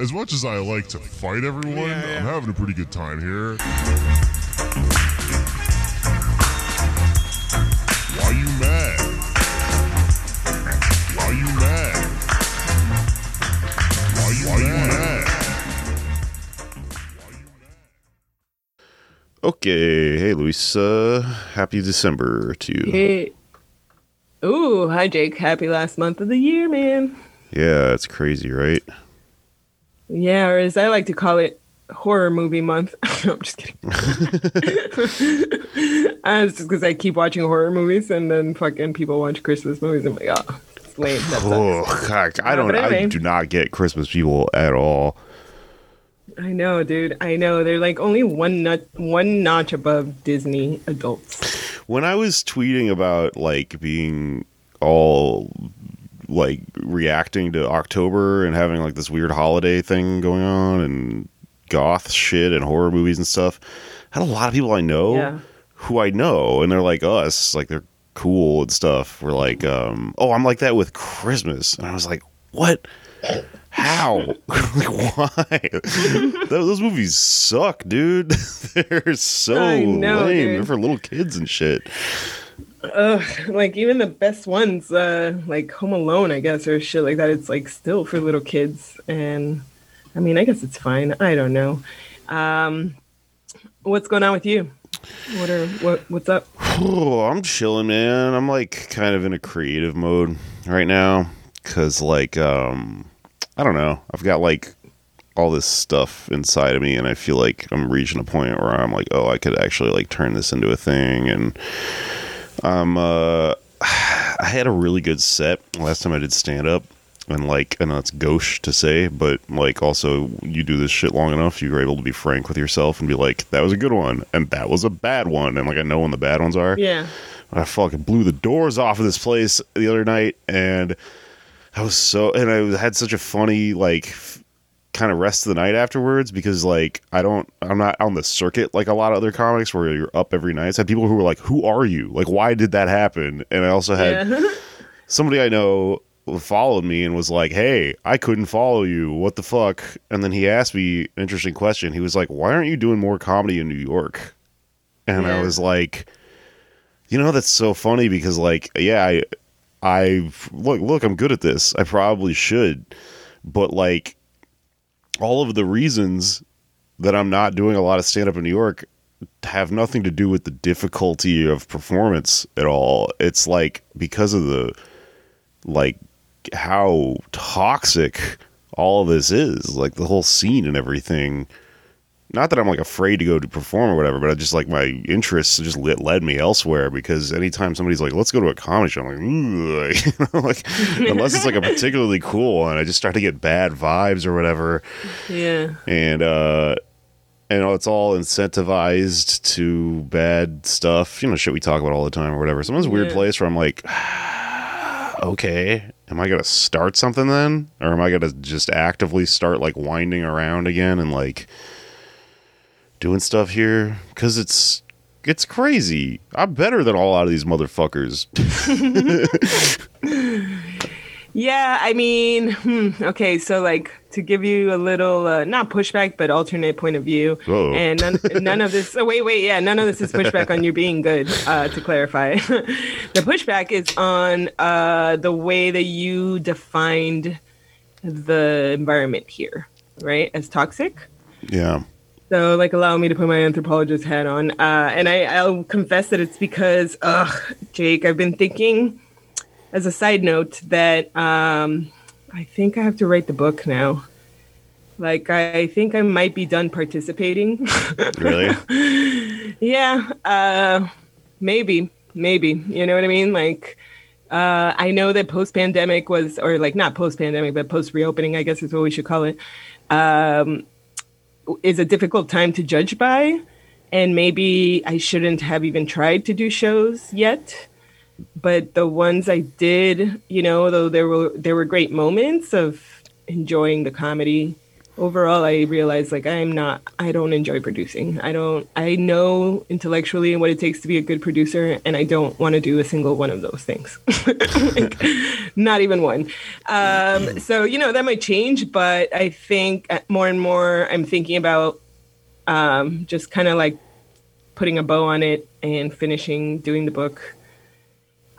As much as I like to fight everyone, Yeah, yeah. I'm having a pretty good time here. Why you mad? Why you mad? Why you mad? Why you mad? Okay, hey Luis, uh, happy December to you. Hey. Ooh, hi Jake. Happy last month of the year, man. Yeah, it's crazy, right? Yeah, or as I like to call it, horror movie month. no, I'm just kidding. uh, it's just because I keep watching horror movies and then fucking people watch Christmas movies. I'm like, oh, it's lame. Oh, God, I don't, but I do not get Christmas people at all. I know, dude. I know. They're like only one nut, one notch above Disney adults. When I was tweeting about like being all like reacting to October and having like this weird holiday thing going on and goth shit and horror movies and stuff, I had a lot of people I know Yeah. who I know and they're like us, like they're cool and stuff. We're like, um, oh, I'm like that with Christmas, and I was like, what? How? like, why? Those, those movies suck, dude. They're so know, lame. dude. They're for little kids and shit. Ugh, like even the best ones, uh, like Home Alone, I guess, or shit like that. It's like still for little kids, and I mean, I guess it's fine. I don't know. Um, what's going on with you? What are what what's up? Oh, I'm chilling, man. I'm like kind of in a creative mode right now because, like, um, I don't know. I've got like all this stuff inside of me, and I feel like I'm reaching a point where I'm like, oh, I could actually like turn this into a thing. And I'm, uh, I had a really good set last time I did stand up. And like, I know it's gauche to say, but like, also, you do this shit long enough, you're able to be frank with yourself and be like, that was a good one, and that was a bad one, and like, I know when the bad ones are. Yeah, I fucking blew the doors off of this place the other night, and I was so, and I had such a funny like kind of rest of the night afterwards because like I don't, I'm not on the circuit like a lot of other comics where you're up every night. So I had people who were like, "Who are you? Like, why did that happen?" And I also had yeah. somebody I know followed me and was like, "Hey, I couldn't follow you. What the fuck?" And then he asked me an interesting question. He was like, "Why aren't you doing more comedy in New York?" And I was like, "You know, that's so funny because like, yeah, I I look look, I'm good at this. I probably should. But like all of the reasons that I'm not doing a lot of stand up in New York have nothing to do with the difficulty of performance at all. It's like because of the like how toxic all this is, like the whole scene and everything. Not that I'm like afraid to go to perform or whatever, but I just like my interests just lit, led me elsewhere because anytime somebody's like, let's go to a comedy show, I'm like, you know, like unless it's like a particularly cool one, I just start to get bad vibes or whatever yeah. and uh and it's all incentivized to bad stuff you know shit we talk about all the time or whatever someone's a weird Yeah. place where i'm like okay am i gonna start something then or am i gonna just actively start like winding around again and like doing stuff here because it's it's crazy i'm better than all out of these motherfuckers Yeah, I mean, hmm, okay, so like to give you a little uh, not pushback, but alternate point of view, and none, none of this. Oh, wait, wait, yeah, none of this is pushback on you being good. Uh, to clarify, the pushback is on uh, the way that you defined the environment here, right, as toxic. yeah So, like, allow me to put my anthropologist hat on. Uh, and I, I'll confess that it's because, ugh, Jake, I've been thinking, as a side note, that um, I think I have to write the book now. Like, I think I might be done participating. really yeah, uh, maybe, maybe. You know what I mean? Like, uh, I know that post pandemic was, or like not post pandemic, but post reopening, I guess is what we should call it, um, is a difficult time to judge by. And maybe I shouldn't have even tried to do shows yet. But the ones I did, you know, though there were there were great moments of enjoying the comedy overall I realized like I'm not I don't enjoy producing. I don't I know intellectually what it takes to be a good producer and I don't want to do a single one of those things. like, not even one. Um, so you know that might change, but I think uh, more and more I'm thinking about um, just kind of like putting a bow on it and finishing doing the book.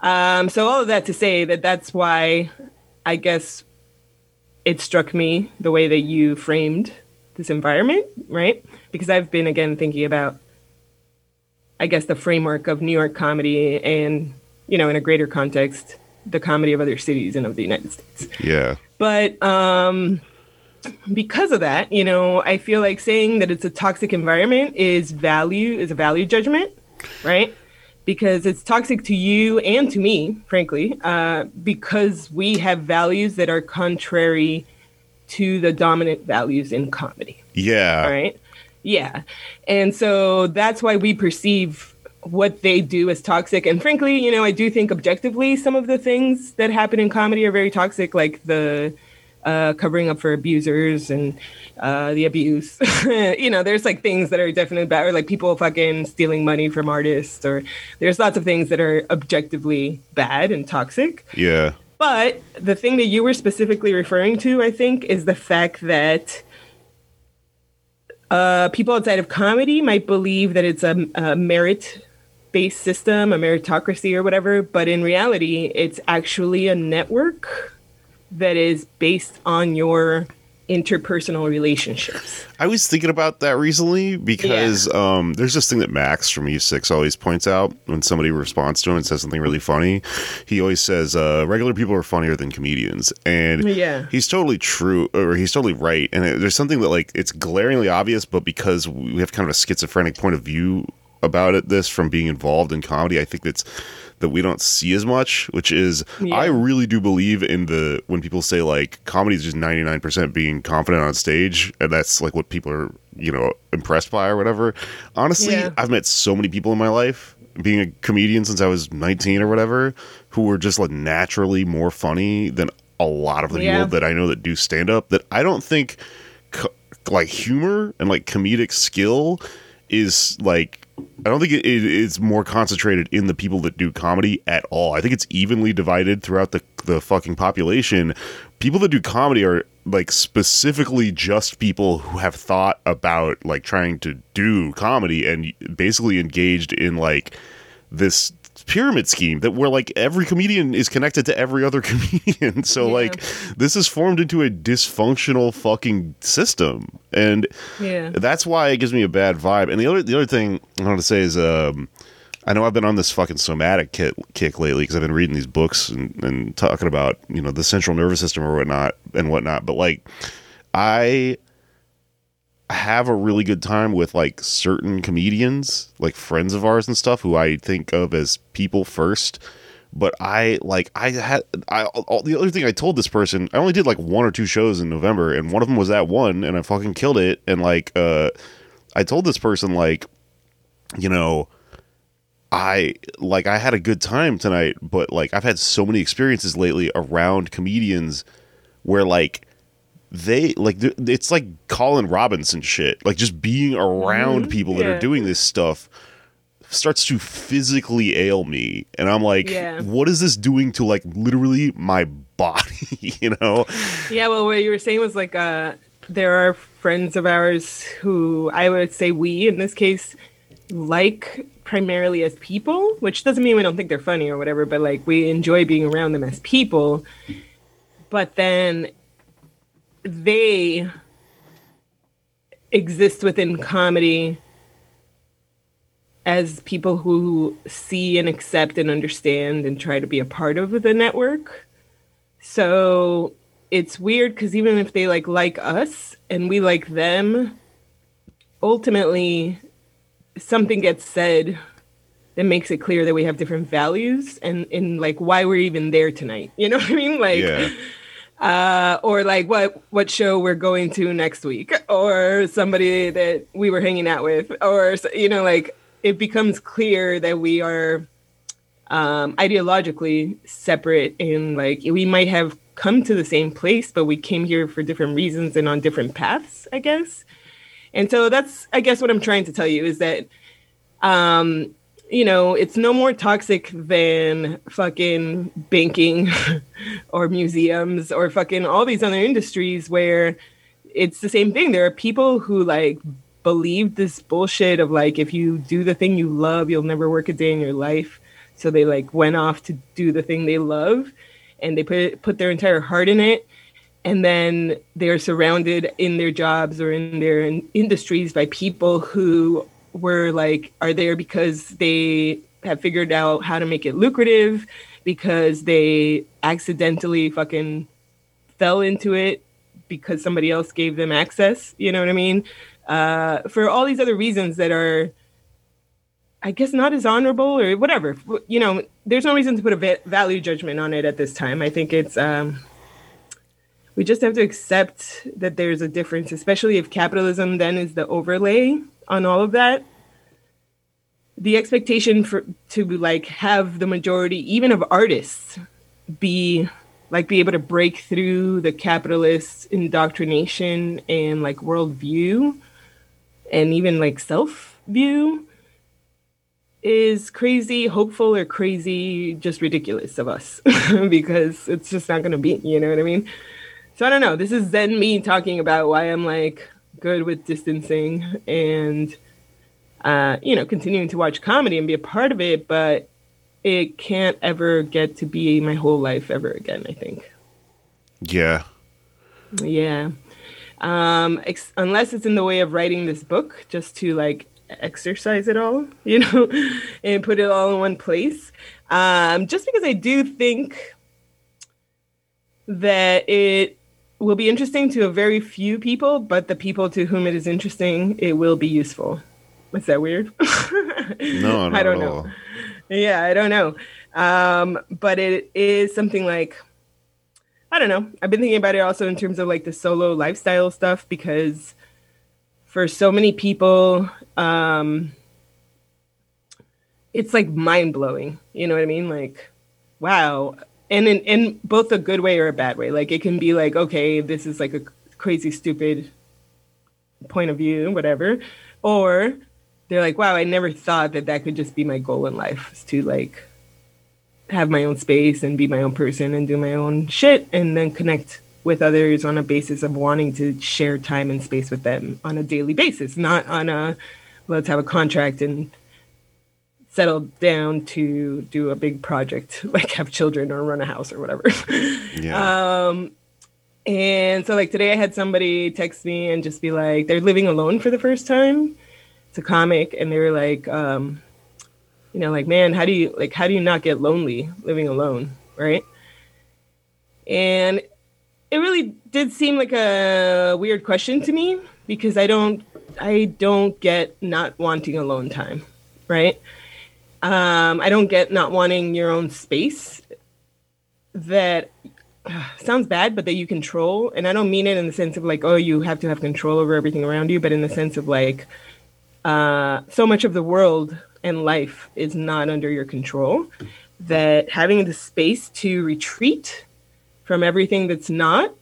Um, so all of that to say that that's why I guess it struck me the way that you framed this environment, right? Because I've been again thinking about, I guess, the framework of New York comedy and, you know, in a greater context, the comedy of other cities and of the United States. Yeah. But um, because of that, you know, I feel like saying that it's a toxic environment is value is a value judgment, right? Because it's toxic to you and to me, frankly, uh, because we have values that are contrary to the dominant values in comedy, Yeah. right? Yeah, and so that's why we perceive what they do as toxic. And frankly, you know, I do think objectively some of the things that happen in comedy are very toxic, like the uh, covering up for abusers and uh, the abuse. you know, there's like things that are definitely bad, or like people fucking stealing money from artists, or there's lots of things that are objectively bad and toxic. Yeah. But the thing that you were specifically referring to, I think, is the fact that uh, people outside of comedy might believe that it's a, a merit based system, a meritocracy or whatever, but in reality, it's actually a network that is based on your interpersonal relationships. I was thinking about that recently because um, there's this thing that Max from E6 always points out when somebody responds to him and says something really funny. He always says, uh, regular people are funnier than comedians. And Yeah. he's totally true, or he's totally right. And it, there's something that, like, it's glaringly obvious, but because we have kind of a schizophrenic point of view about it, this from being involved in comedy, I think that's that we don't see as much, which is Yeah. I really do believe in the when people say like comedy is just 99% being confident on stage and that's like what people are, you know, impressed by or whatever. Honestly, Yeah. I've met so many people in my life being a comedian since I was 19 or whatever who were just like naturally more funny than a lot of the Yeah. people that I know that do stand up that I don't think co- like humor and like comedic skill is like I don't think it, it, it's more concentrated in the people that do comedy at all. I think it's evenly divided throughout the the fucking population. People that do comedy are like specifically just people who have thought about like trying to do comedy and basically engaged in like this pyramid scheme that where like every comedian is connected to every other comedian. So Yeah. like this is formed into a dysfunctional fucking system. And Yeah. that's why it gives me a bad vibe. And the other the other thing I want to say is um I know I've been on this fucking somatic kick, kick lately because I've been reading these books and, and talking about you know the central nervous system or whatnot and whatnot. But like, I have a really good time with like certain comedians, like friends of ours and stuff, who I think of as people first. But I like I had I all, the other thing I told this person I only did like one or two shows in November and one of them was that one and I fucking killed it and like uh I told this person like you know I like I had a good time tonight, but like I've had so many experiences lately around comedians where like they like it's like Colin Robinson shit. Like just being around people that are doing this stuff starts to physically ail me and I'm like Yeah. what is this doing to like literally my body, you know? Yeah, well, what you were saying was like uh, there are friends of ours who I would say we, in this case, like primarily as people, which doesn't mean we don't think they're funny or whatever, but like we enjoy being around them as people. But then they exist within comedy as people who see and accept and understand and try to be a part of the network. So it's weird because even if they like like us and we like them, ultimately something gets said that makes it clear that we have different values and in like why we're even there tonight. You know what I mean? Like Yeah. Uh, or like what what show we're going to next week, or somebody that we were hanging out with, or you know, like it becomes clear that we are um, ideologically separate, and like we might have come to the same place, but we came here for different reasons and on different paths, I guess. And so that's, I guess, what I'm trying to tell you is that, um, you know, it's no more toxic than fucking banking or museums or fucking all these other industries where it's the same thing. There are people who like believe this bullshit of like, if you do the thing you love, you'll never work a day in your life. So they like went off to do the thing they love and they put put their entire heart in it and then they're surrounded in their jobs or in their in- industries by people who were like are there because they have figured out how to make it lucrative because they accidentally fucking fell into it because somebody else gave them access you know what i mean uh, for all these other reasons that are I guess not as honorable or whatever. You know, there's no reason to put a va- value judgment on it at this time. I think it's um, we just have to accept that there's a difference, especially if capitalism then is the overlay on all of that. The expectation for to like have the majority, even of artists, be like be able to break through the capitalist indoctrination and like worldview and even like self view is crazy, hopeful, or crazy, just ridiculous of us because it's just not going to be, you know what I mean? So I don't know. This is then me talking about why I'm like good with distancing and, uh, you know, continuing to watch comedy and be a part of it, but it can't ever get to be my whole life ever again, I think. Yeah. Yeah. Um, ex- unless it's in the way of writing this book just to like exercise it all, you know, and put it all in one place. Um, just because I do think that it will be interesting to a very few people, but the people to whom it is interesting, it will be useful. Is that weird? No, I don't know. all. Yeah, I don't know. Um, but it is something like I don't know. I've been thinking about it also in terms of like the solo lifestyle stuff because for so many people, um, it's like mind blowing. You know what I mean? Like, wow. And in, in both a good way or a bad way. Like, it can be like, okay, this is like a crazy, stupid point of view, whatever. Or they're like, wow, I never thought that that could just be my goal in life is to like have my own space and be my own person and do my own shit and then connect with others on a basis of wanting to share time and space with them on a daily basis, not on a let's have a contract and settle down to do a big project like have children or run a house or whatever. Yeah. Um, and so like today I had somebody text me and just be like, they're living alone for the first time. It's a comic, and they were like, um, you know, like, man, how do you like how do you not get lonely living alone, right? And it really did seem like a weird question to me because I don't I don't get not wanting alone time, right? Um, I don't get not wanting your own space that sounds bad, but that you control. And I don't mean it in the sense of like, oh, you have to have control over everything around you, but in the sense of like, uh, so much of the world and life is not under your control that having the space to retreat from everything that's not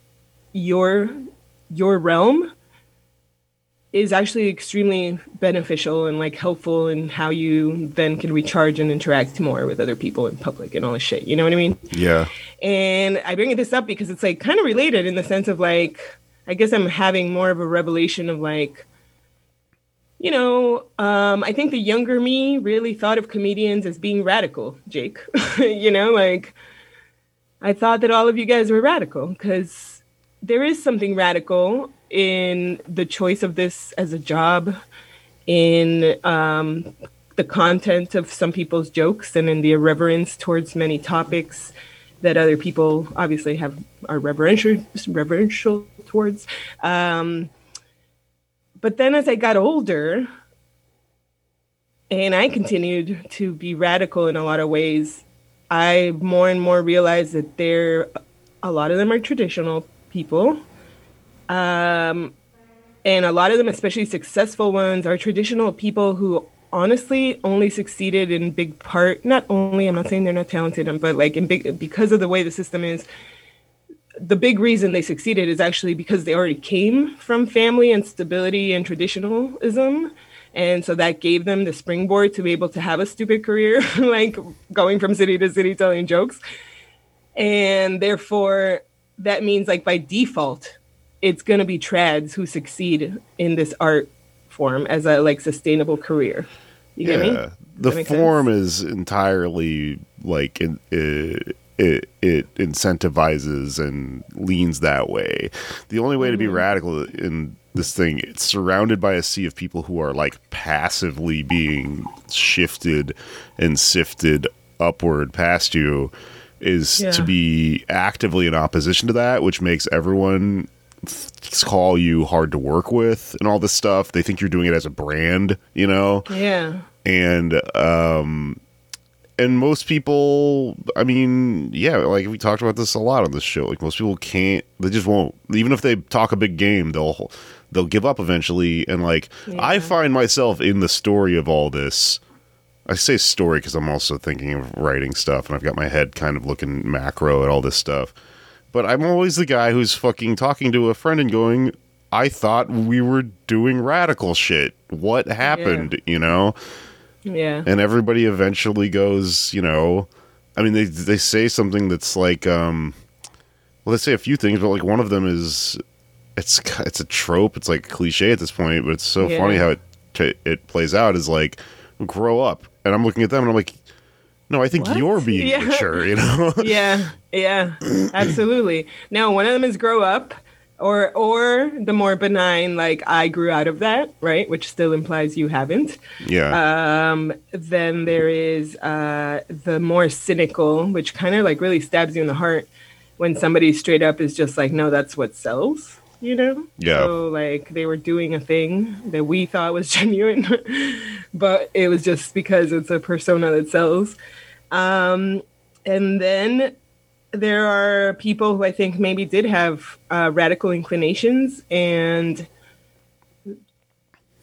your your realm is actually extremely beneficial and like helpful in how you then can recharge and interact more with other people in public and all this shit. You know what I mean? yeah. And I bring this up because it's like kind of related in the sense of like, I guess I'm having more of a revelation of like, you know, um, I think the younger me really thought of comedians as being radical, Jake. you know, like I thought that all of you guys were radical because there is something radical in the choice of this as a job, in um, the content of some people's jokes, and in the irreverence towards many topics that other people obviously have are reverential reverential towards. Um, but then as I got older, and I continued to be radical in a lot of ways, I more and more realized that there, a lot of them are traditional people. Um, and a lot of them, especially successful ones, are traditional people who honestly only succeeded in big part. Not only, I'm not saying they're not talented, but like in big because of the way the system is, the big reason they succeeded is actually because they already came from family and stability and traditionalism. And so that gave them the springboard to be able to have a stupid career, like going from city to city telling jokes. And therefore, that means, like, by default, it's going to be trads who succeed in this art form as a like sustainable career. You get me? The form is entirely like it, it, it, incentivizes and leans that way. The only way to be Mm-hmm. radical in this thing, it's surrounded by a sea of people who are like passively being shifted and sifted upward past you is Yeah. to be actively in opposition to that, which makes everyone call you hard to work with and all this stuff. They think you're doing it as a brand, you know? Yeah. and um and most people i mean yeah like we talked about this a lot on this show like most people can't they just won't even if they talk a big game they'll they'll give up eventually and like i find myself in the story of all this i say story because i'm also thinking of writing stuff and i've got my head kind of looking macro at all this stuff but i'm always the guy who's fucking talking to a friend and going i thought we were doing radical shit. What happened? You know? Yeah. and everybody eventually goes, you know, I mean, they they say something that's like, um, well, they say a few things, but like one of them is, it's it's a trope, it's like cliche at this point, but it's so Yeah. funny how it it plays out is like, grow up, and I'm looking at them and I'm like, no, I think What? you're being Yeah. mature, you know. yeah, yeah, absolutely. Now, one of them is grow up, or or the more benign, like I grew out of that, right? Which still implies you haven't. yeah, Um, then there is uh, the more cynical, which kind of like really stabs you in the heart when somebody straight up is just like, no, that's what sells. You know? Yeah. So like they were doing a thing that we thought was genuine, but it was just because it's a persona that sells. Um, and then there are people who I think maybe did have uh, radical inclinations and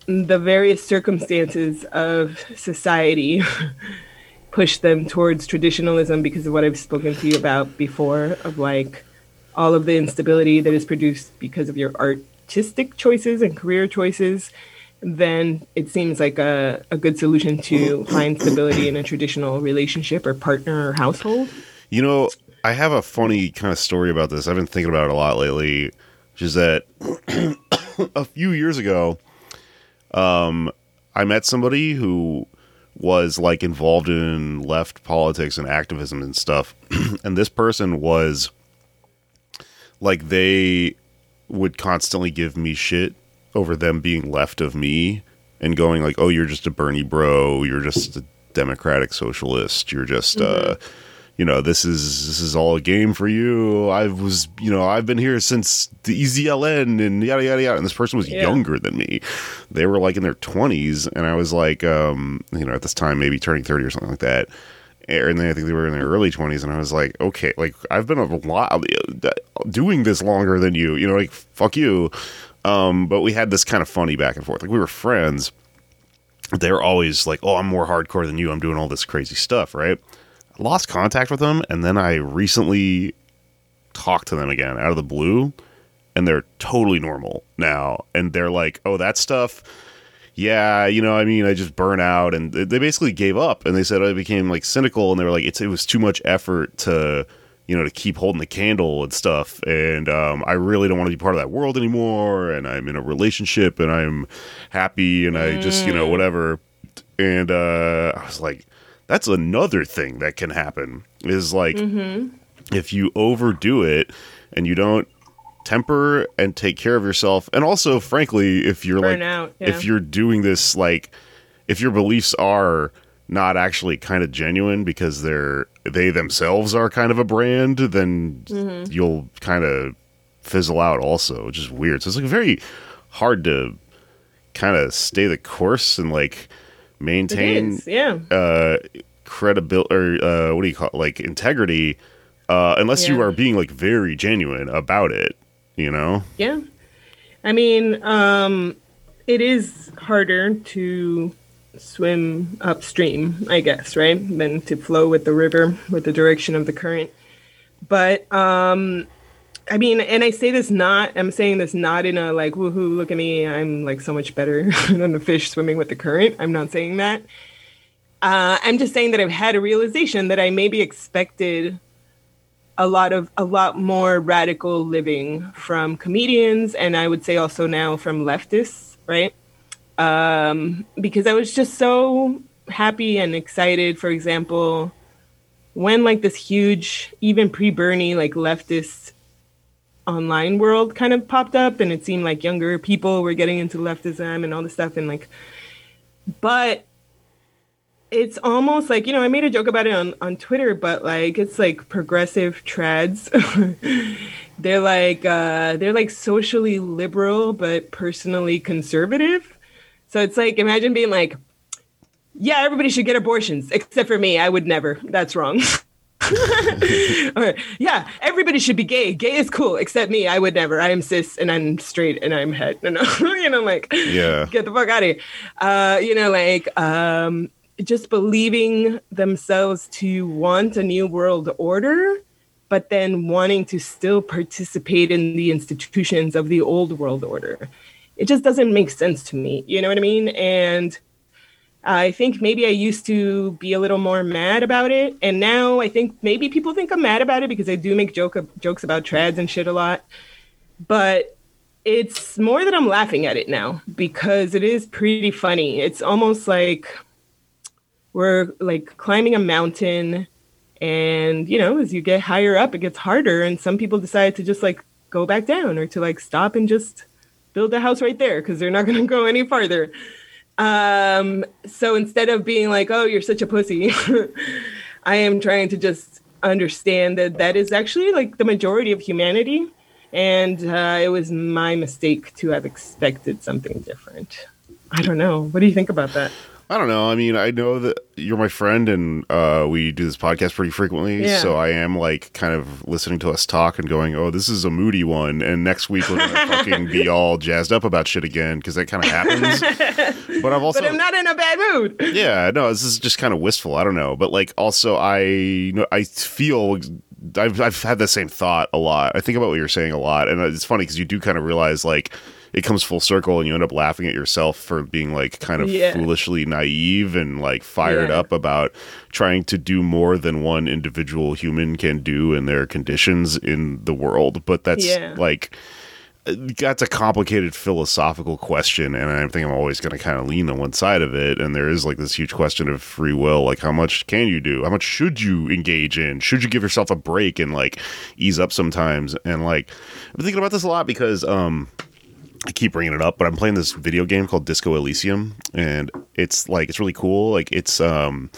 the various circumstances of society push them towards traditionalism because of what I've spoken to you about before of like all of the instability that is produced because of your artistic choices and career choices then it seems like a, a good solution to find stability in a traditional relationship or partner or household you know, I have a funny kind of story about this. I've been thinking about it a lot lately, which is that a few years ago, um, I met somebody who was like involved in left politics and activism and stuff, and this person was like they would constantly give me shit over them being left of me and going like, "Oh, you're just a Bernie bro. You're just a democratic socialist. You're just uh you know, this is this is all a game for you. I was, you know, I've been here since the EZLN and yada yada yada. And this person was Yeah. younger than me. They were like in their twenties, and I was like, um, you know, at this time maybe turning thirty or something like that. And then I think they were in their early twenties, and I was like, okay, like I've been a lot doing this longer than you. You know, like fuck you. Um, but we had this kind of funny back and forth. Like we were friends. They're always like, oh, I'm more hardcore than you. I'm doing all this crazy stuff, right? lost contact with them and then I recently talked to them again out of the blue and they're totally normal now and they're like oh that stuff yeah you know I mean I just burn out. And they basically gave up. And they said I became like cynical. And they were like it's it was too much effort to you know to keep holding the candle and stuff. And um, I really don't want to be part of that world anymore. And I'm in a relationship and I'm happy and I just you know whatever. And uh, I was like that's another thing that can happen is like if you overdo it and you don't temper and take care of yourself. And also frankly if you're Burn like out, yeah. if you're doing this like if your beliefs are not actually kind of genuine because they're they themselves are kind of a brand then Mm-hmm. you'll kind of fizzle out also which is weird. So it's like very hard to kind of stay the course and like maintain is yeah. uh credibility or uh what do you call it like integrity uh unless you are being like very genuine about it you know Yeah. I mean, um, it is harder to swim upstream, I guess, right? Than to flow with the river, with the direction of the current. But um, I mean, and I say this not, I'm saying this not in a like, woohoo, look at me, I'm like so much better than the fish swimming with the current. I'm not saying that. Uh, I'm just saying that I've had a realization that I maybe expected a lot of a lot more radical living from comedians and I would say also now from leftists, right? Um, because I was just so happy and excited, for example, when like this huge, even pre-Bernie, like leftist online world kind of popped up and it seemed like younger people were getting into leftism and all this stuff and like but it's almost like you know i made a joke about it on, on twitter but like it's like progressive trads they're like uh they're like socially liberal but personally conservative so it's like imagine being like yeah everybody should get abortions except for me i would never that's wrong or, yeah, everybody should be gay. Gay is cool, except me. I would never. I am cis and I'm straight and I'm het. You know, you know, like Yeah. get the fuck out of here. Uh, you know, like um, just believing themselves to want a new world order, but then wanting to still participate in the institutions of the old world order. It just doesn't make sense to me. You know what I mean? And I think maybe I used to be a little more mad about it, and now I think maybe people think I'm mad about it because I do make joke jokes about trads and shit a lot. But it's more that I'm laughing at it now because it is pretty funny. It's almost like we're like climbing a mountain, and you know, as you get higher up, it gets harder, and some people decide to just like go back down or to like stop and just build a house right there because they're not going to go any farther. Um, so instead of being like, oh, you're such a pussy, I am trying to just understand that that is actually like the majority of humanity. And uh, it was my mistake to have expected something different. I don't know. What do you think about that? I don't know. I mean, I know that you're my friend and uh, we do this podcast pretty frequently. Yeah. So I am like kind of listening to us talk and going, oh, this is a moody one. And next week we're going to fucking be all jazzed up about shit again because that kind of happens. but I've also. But I'm not in a bad mood. yeah, no, this is just kind of wistful. I don't know. But like also, I, know I feel. I've, I've had the same thought a lot. I think about what you're saying a lot. And it's funny because you do kind of realize like it comes full circle and you end up laughing at yourself for being like kind of Yeah. foolishly naive and like fired Yeah. up about trying to do more than one individual human can do in their conditions in the world. But that's Yeah. like that's a complicated philosophical question and i think i'm always going to kind of lean on one side of it and there is like this huge question of free will like how much can you do how much should you engage in should you give yourself a break and like ease up sometimes and like i've been thinking about this a lot because um I keep bringing it up, but I'm playing this video game called Disco Elysium, and it's like it's really cool. Like it's um,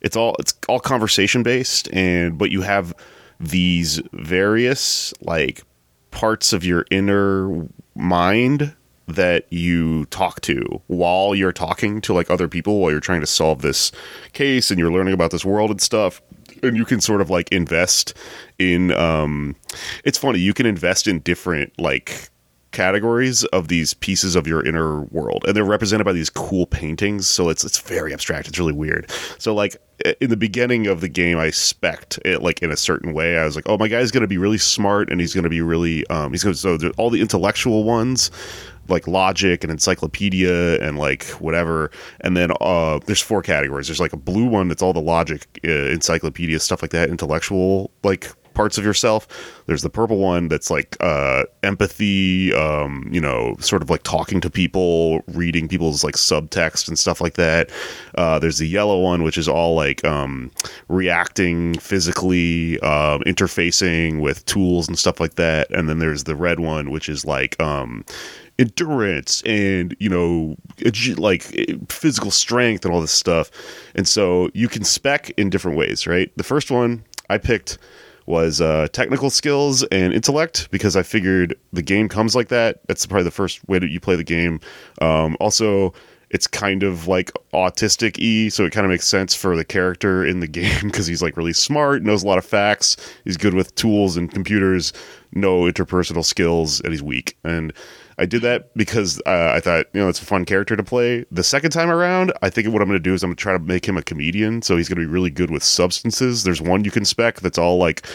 it's all it's all conversation based, and but you have these various like parts of your inner mind that you talk to while you're talking to like other people while you're trying to solve this case and you're learning about this world and stuff and you can sort of like invest in um it's funny you can invest in different like categories of these pieces of your inner world and they're represented by these cool paintings so it's it's very abstract. It's really weird. So like in the beginning of the game i spec'd it like in a certain way. I was like oh my guy's gonna be really smart and he's gonna be really um he's gonna so all the intellectual ones like logic and encyclopedia and like whatever and then uh there's four categories. There's like a blue one that's all the logic uh, encyclopedia stuff like that intellectual like parts of yourself. There's the purple one that's like uh empathy um you know sort of like talking to people reading people's like subtext and stuff like that. Uh there's the yellow one which is all like um reacting physically um interfacing with tools and stuff like that. And then there's the red one which is like um endurance and you know like eh, physical strength and all this stuff. And so you can spec in different ways right? The first one i picked was uh, technical skills and intellect because i figured the game comes like that. That's probably the first way that you play the game. Um, also it's kind of like autistic e, so it kind of makes sense for the character in the game because he's like really smart knows a lot of facts he's good with tools and computers no interpersonal skills and he's weak. And i did that because uh, i thought you know it's a fun character to play. The second time around i think what i'm going to do is i'm going to try to make him a comedian so he's going to be really good with substances. There's one you can spec that's all like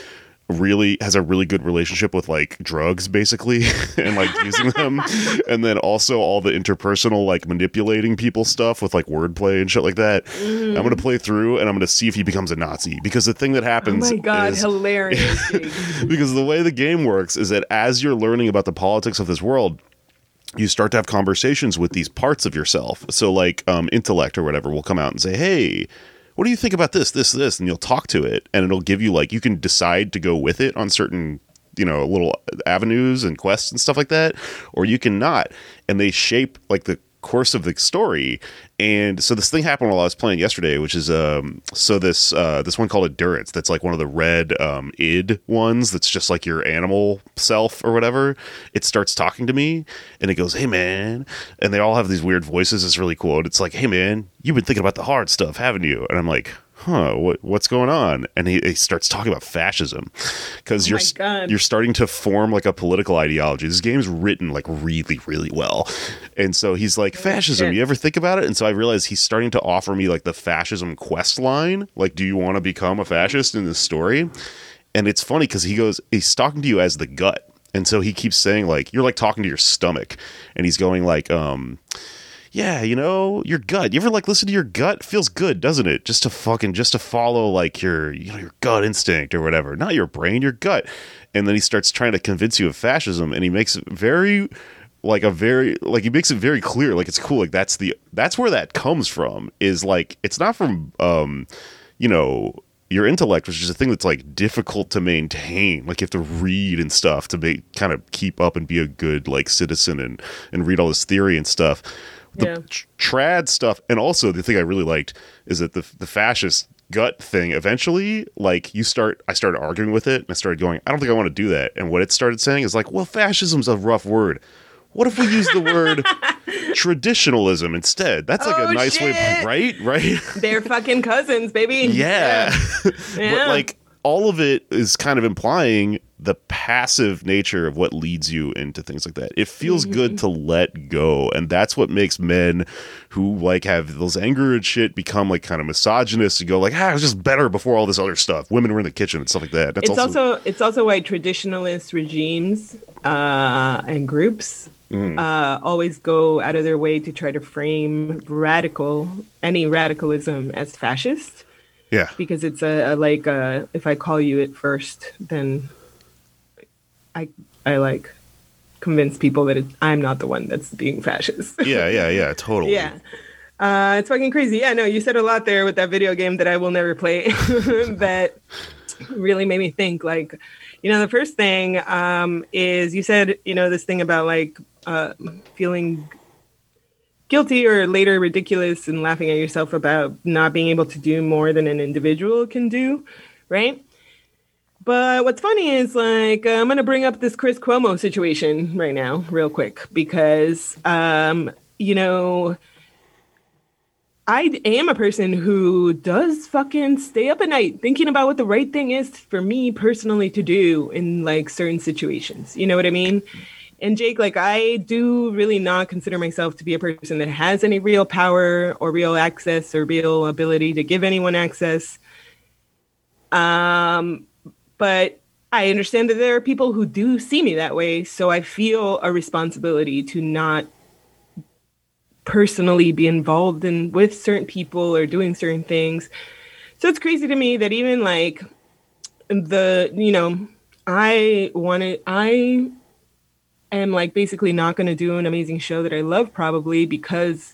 really has a really good relationship with like drugs basically and like using them. And then also all the interpersonal like manipulating people stuff with like wordplay and shit like that. I'm gonna play through and i'm gonna see if he becomes a nazi because the thing that Oh happens my god, is hilarious. Because the way the game works is that as you're learning about the politics of this world you start to have conversations with these parts of yourself. So like um, intellect or whatever will come out and say hey what do you think about this this this? And you'll talk to it and it'll give you like you can decide to go with it on certain you know little avenues and quests and stuff like that or you can not. And they shape like the course of the story. And so this thing happened while i was playing yesterday which is um so this uh this one called endurance that's like one of the red um id ones that's just like your animal self or whatever. It starts talking to me and it goes hey man. And they all have these weird voices. It's really cool. And it's like hey man you've been thinking about the hard stuff haven't you? And i'm like huh what what's going on? And he, he starts talking about fascism. Because Oh you're you're starting to form like a political ideology. This game's written like really really well. And so he's like fascism shit. you ever think about it? And so i realized he's starting to offer me like the fascism quest line. Like do you want to become a fascist in this story? And it's funny because he goes he's talking to you as the gut. And so he keeps saying like you're like talking to your stomach. And he's going like um yeah, you know, your gut. You ever like listen to your gut? Feels good, doesn't it? Just to fucking just to follow like your you know your gut instinct or whatever. Not your brain, your gut. And then he starts trying to convince you of fascism and he makes it very like a very like he makes it very clear like it's cool like that's the that's where that comes from is like it's not from um you know your intellect which is a thing that's like difficult to maintain like you have to read and stuff to make kind of keep up and be a good like citizen and and read all this theory and stuff the Yeah. trad stuff and also the thing i really liked is that the the fascist gut thing eventually like you start i started arguing with it and i started going i don't think i want to do that and what it started saying is like well fascism's a rough word what if we use the word traditionalism instead that's like Oh, a nice way shit. right right They're fucking cousins, baby. yeah. Yeah. but like all of it is kind of implying the passive nature of what leads you into things like that. It feels Mm-hmm. good to let go, and that's what makes men who like have those anger and shit become like kind of misogynist and go like, ah, it was just better before all this other stuff. Women were in the kitchen and stuff like that. That's it's also, it's also why traditionalist regimes uh, and groups Mm. uh, always go out of their way to try to frame radical any radicalism as fascist yeah, because it's a, a like uh if I call you at first, then I I like convince people that it, I'm not the one that's being fascist. yeah, yeah, yeah, totally. Yeah. Uh, it's fucking crazy. Yeah, no, you said a lot there with that video game that I will never play that really made me think. Like, you know, the first thing um, is you said, you know, this thing about like uh, feeling guilty or later ridiculous and laughing at yourself about not being able to do more than an individual can do, right? But what's funny is like I'm gonna bring up this Chris Cuomo situation right now, real quick, because um, you know I am a person who does fucking stay up at night thinking about what the right thing is for me personally to do in like certain situations. You know what I mean? And Jake, like I do really not consider myself to be a person that has any real power or real access or real ability to give anyone access. Um, but I understand that there are people who do see me that way, so I feel a responsibility to not personally be involved in with certain people or doing certain things. So it's crazy to me that even like the you know I wanted I am like basically not going to do an amazing show that I love probably because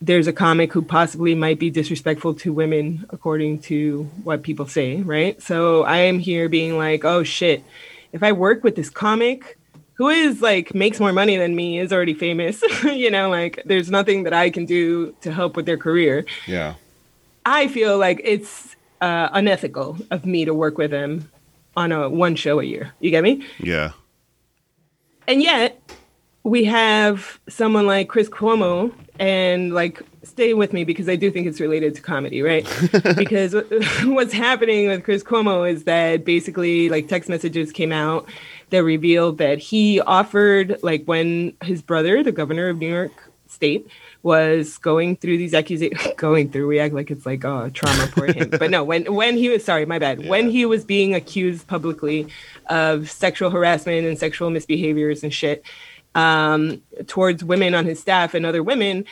there's a comic who possibly might be disrespectful to women according to what people say, right? So I am here being like, oh shit, if I work with this comic who is like makes more money than me, is already famous, you know, like there's nothing that I can do to help with their career. yeah, I feel like it's uh, unethical of me to work with them on a one show a year. You get me? yeah, And yet, we have someone like Chris Cuomo, and like, stay with me because I do think it's related to comedy, right? because what's happening with Chris Cuomo is that basically, like, text messages came out that revealed that he offered, like, when his brother, the governor of New York, state was going through these accusations going through we act like it's like oh trauma for him. But no when when he was sorry my bad. When he was being accused publicly of sexual harassment and sexual misbehaviors and shit um, towards women on his staff and other women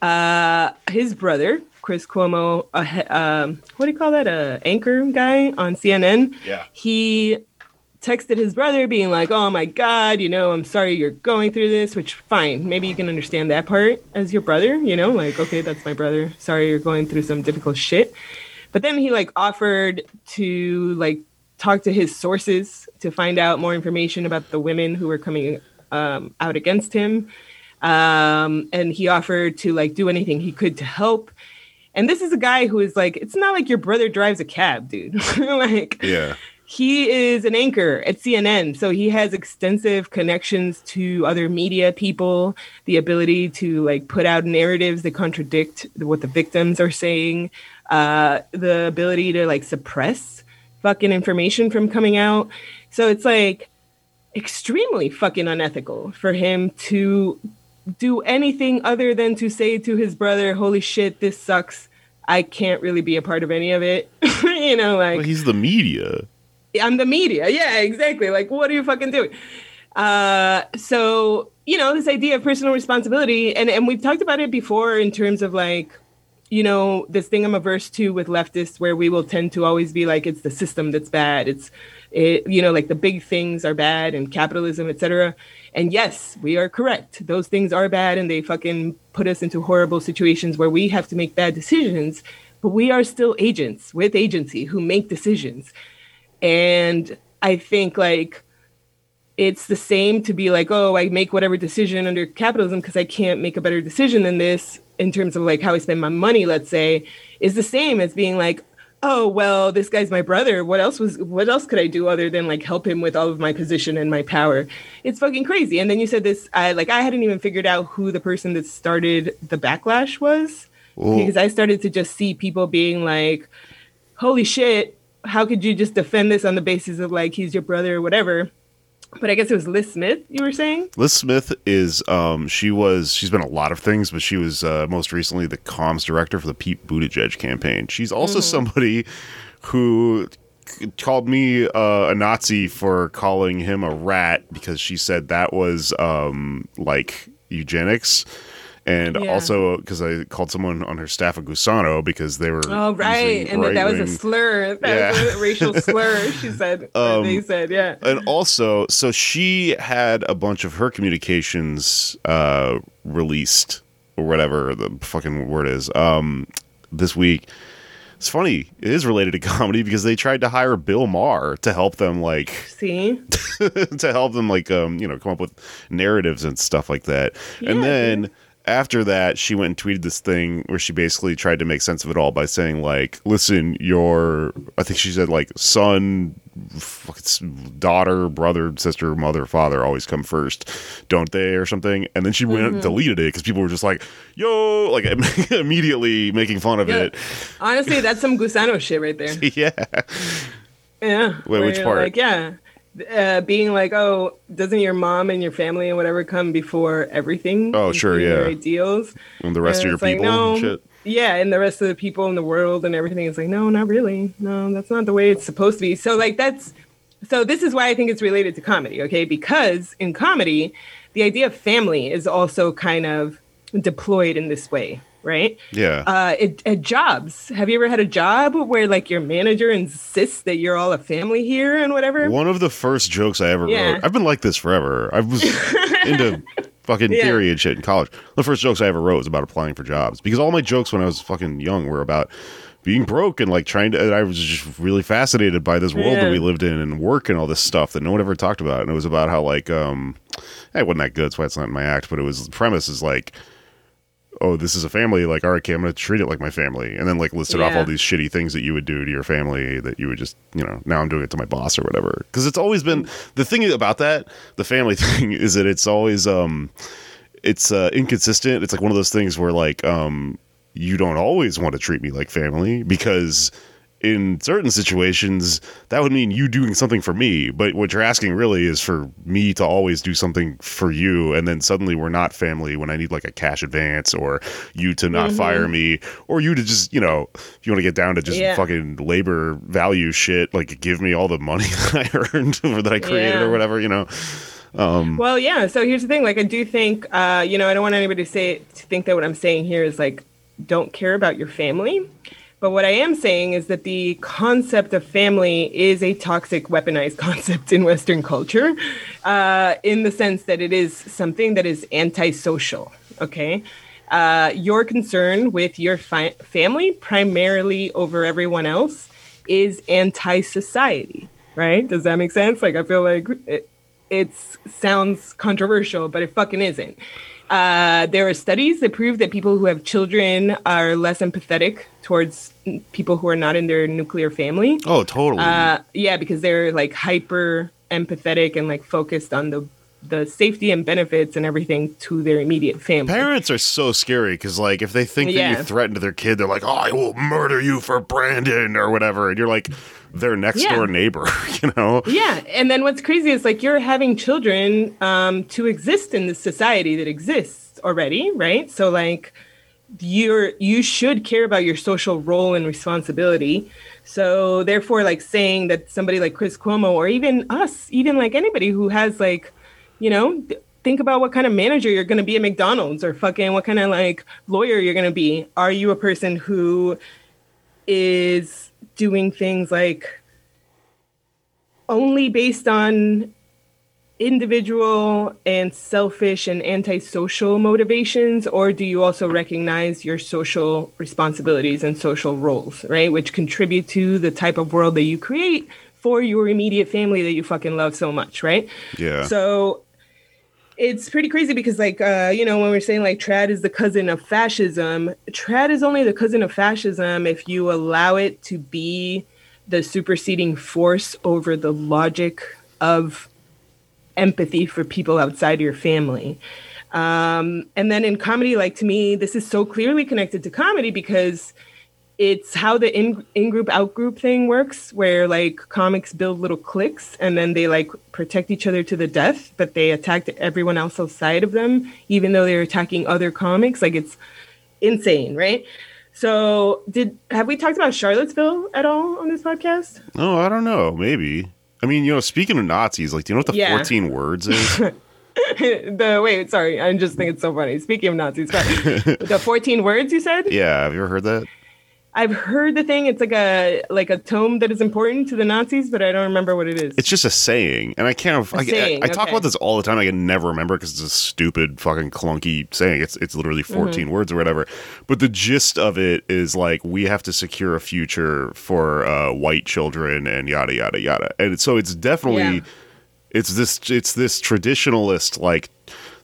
uh, his brother chris cuomo uh, um, what do you call that a anchor guy on cnn Yeah. he texted his brother being like, "Oh my god, you know, I'm sorry you're going through this." Which fine, maybe you can understand that part as your brother, you know, like, "Okay, that's my brother. Sorry you're going through some difficult shit." But then he like offered to like talk to his sources to find out more information about the women who were coming um, out against him. Um, and he offered to like do anything he could to help. And this is a guy who is like, it's not like your brother drives a cab, dude. like, Yeah. He is an anchor at CNN, so he has extensive connections to other media people, the ability to like put out narratives that contradict what the victims are saying, uh, the ability to like suppress fucking information from coming out. So it's like extremely fucking unethical for him to do anything other than to say to his brother, "Holy shit, this sucks." I can't really be a part of any of it. you know, like Well, he's the media. I'm the media. Yeah, exactly. Like, what are you fucking doing? Uh, so you know, this idea of personal responsibility, and and we've talked about it before in terms of like, you know, this thing I'm averse to with leftists, where we will tend to always be like, it's the system that's bad. It's, it, you know, like the big things are bad and capitalism, etc. And yes, we are correct. Those things are bad, and they fucking put us into horrible situations where we have to make bad decisions. But we are still agents with agency who make decisions. And I think like it's the same to be like, oh, I make whatever decision under capitalism because I can't make a better decision than this in terms of like how I spend my money, let's say, is the same as being like, oh, well, this guy's my brother. What else was what else could I do other than like help him with all of my position and my power? It's fucking crazy. And then you said this, I like I hadn't even figured out who the person that started the backlash was. Well- because I started to just see people being like, holy shit, how could you just defend this on the basis of like he's your brother or whatever? But I guess it was Lis Smith, you were saying? Lis Smith is um she was she's been a lot of things, but she was uh, most recently the comms director for the Pete Buttigieg campaign. She's also somebody who called me uh, a Nazi for calling him a rat because she said that was um like eugenics. And Yeah. also because I called someone on her staff a gusano because they were Oh, right. And that, that was a slur. That Yeah. was a racial slur, she said. or they said, yeah. and also so she had a bunch of her communications uh released or whatever the fucking word is um this week it's funny it is related to comedy because they tried to hire bill maher to help them like See? to help them like um you know come up with narratives and stuff like that and Yeah, then after that she went and tweeted this thing where she basically tried to make sense of it all by saying like listen your i think she said like son daughter brother sister mother father always come first don't they or something and then she went Mm-hmm. and deleted it because people were just like yo like immediately making fun of Yeah. it Honestly, that's some Gusano shit right there. yeah Yeah. Wait, which part? Like, yeah. Uh, being like, oh, doesn't your mom and your family and whatever come before everything? Oh, sure, yeah. Ideals. and the rest And of your it's like, people no. and shit Yeah, and the rest of the people in the world and everything is like, no, not really. No, that's not the way it's supposed to be. So like that's so this is why I think it's related to comedy, okay? Because in comedy, the idea of family is also kind of deployed in this way, right? yeah Uh, it, at jobs, have you ever had a job where like your manager insists that you're all a family here and whatever? One of the first jokes I ever Yeah. wrote. I've been like this forever. I was into fucking Yeah. theory and shit in college. The first jokes I ever wrote was about applying for jobs because all my jokes when I was fucking young were about being broke and like trying to. I was just really fascinated by this world that we lived in and work and all this stuff that no one ever talked about. And it was about how like um, it wasn't that good. That's why it's not in my act. But it was the premise is like. Oh, this is a family. Like, all right, okay, I'm gonna treat it like my family, and then like listed off all these shitty things that you would do to your family that you would just, you know, now I'm doing it to my boss or whatever. Because it's always been the thing about that, the family thing, is that it's always um, it's uh, inconsistent. It's like one of those things where like um, you don't always want to treat me like family because in certain situations, that would mean you doing something for me. But what you're asking really is for me to always do something for you, and then suddenly we're not family when I need like a cash advance, or you to not fire me, or you to just you know if you want to get down to just Yeah. fucking labor value shit, like give me all the money that I earned or that I created Yeah. or whatever, you know. Well, yeah. So here's the thing. Like, I do think, uh, you know, I don't want anybody to say to think that what I'm saying here is like, don't care about your family. But what I am saying is that the concept of family is a toxic, weaponized concept in Western culture, uh, in the sense that it is something that is antisocial. Okay. Uh, your concern with your fi- family, primarily over everyone else, is anti society, right? Does that make sense? Like, I feel like it, sounds controversial, but it fucking isn't. Uh, there are studies that prove that people who have children are less empathetic towards people who are not in their nuclear family. Oh, totally. Uh, yeah, because they're like hyper empathetic and like focused on the the safety and benefits and everything to their immediate family. Parents are so scary because, like, if they think that you Yeah. threaten to their kid, they're like, "Oh, I will murder you for Brandon" or whatever, and you're like their next Yeah. door neighbor, you know? Yeah, and then what's crazy is like you're having children um, to exist in this society that exists already, right? So like you're you should care about your social role and responsibility. So therefore, like saying that somebody like Chris Cuomo or even us, even like anybody who has like, you know. th- Think about what kind of manager you're going to be at McDonald's or fucking what kind of like lawyer you're going to be. Are you a person who is doing things like only based on individual and selfish and antisocial motivations or do you also recognize your social responsibilities and social roles right which contribute to the type of world that you create for your immediate family that you fucking love so much right Yeah. so it's pretty crazy because like uh, you know when we're saying like trad is the cousin of fascism trad is only the cousin of fascism if you allow it to be the superseding force over the logic of empathy for people outside your family um, and then in comedy like to me this is so clearly connected to comedy because it's how the in in group out group thing works where like comics build little cliques and then they like protect each other to the death but they attack everyone else outside of them even though they're attacking other comics like it's insane right so did have we talked about charlottesville at all on this podcast Oh, I don't know. Maybe. I mean, you know, speaking of Nazis, like, do you know what the Yeah. 14 words is? the wait sorry i just think it's so funny speaking of nazis the 14 words you said yeah. Have you ever heard that? I've heard the thing it's like a like a tome that is important to the nazis but i don't remember what it is It's just a saying, and I can't. I, saying, I, I talk okay. about this all the time. I can never remember because it's a stupid, fucking clunky saying. It's it's literally Mm-hmm. 14 words or whatever. But the gist of it is like we have to secure a future for uh, white children and yada yada yada. And so it's definitely Yeah. it's this it's this traditionalist like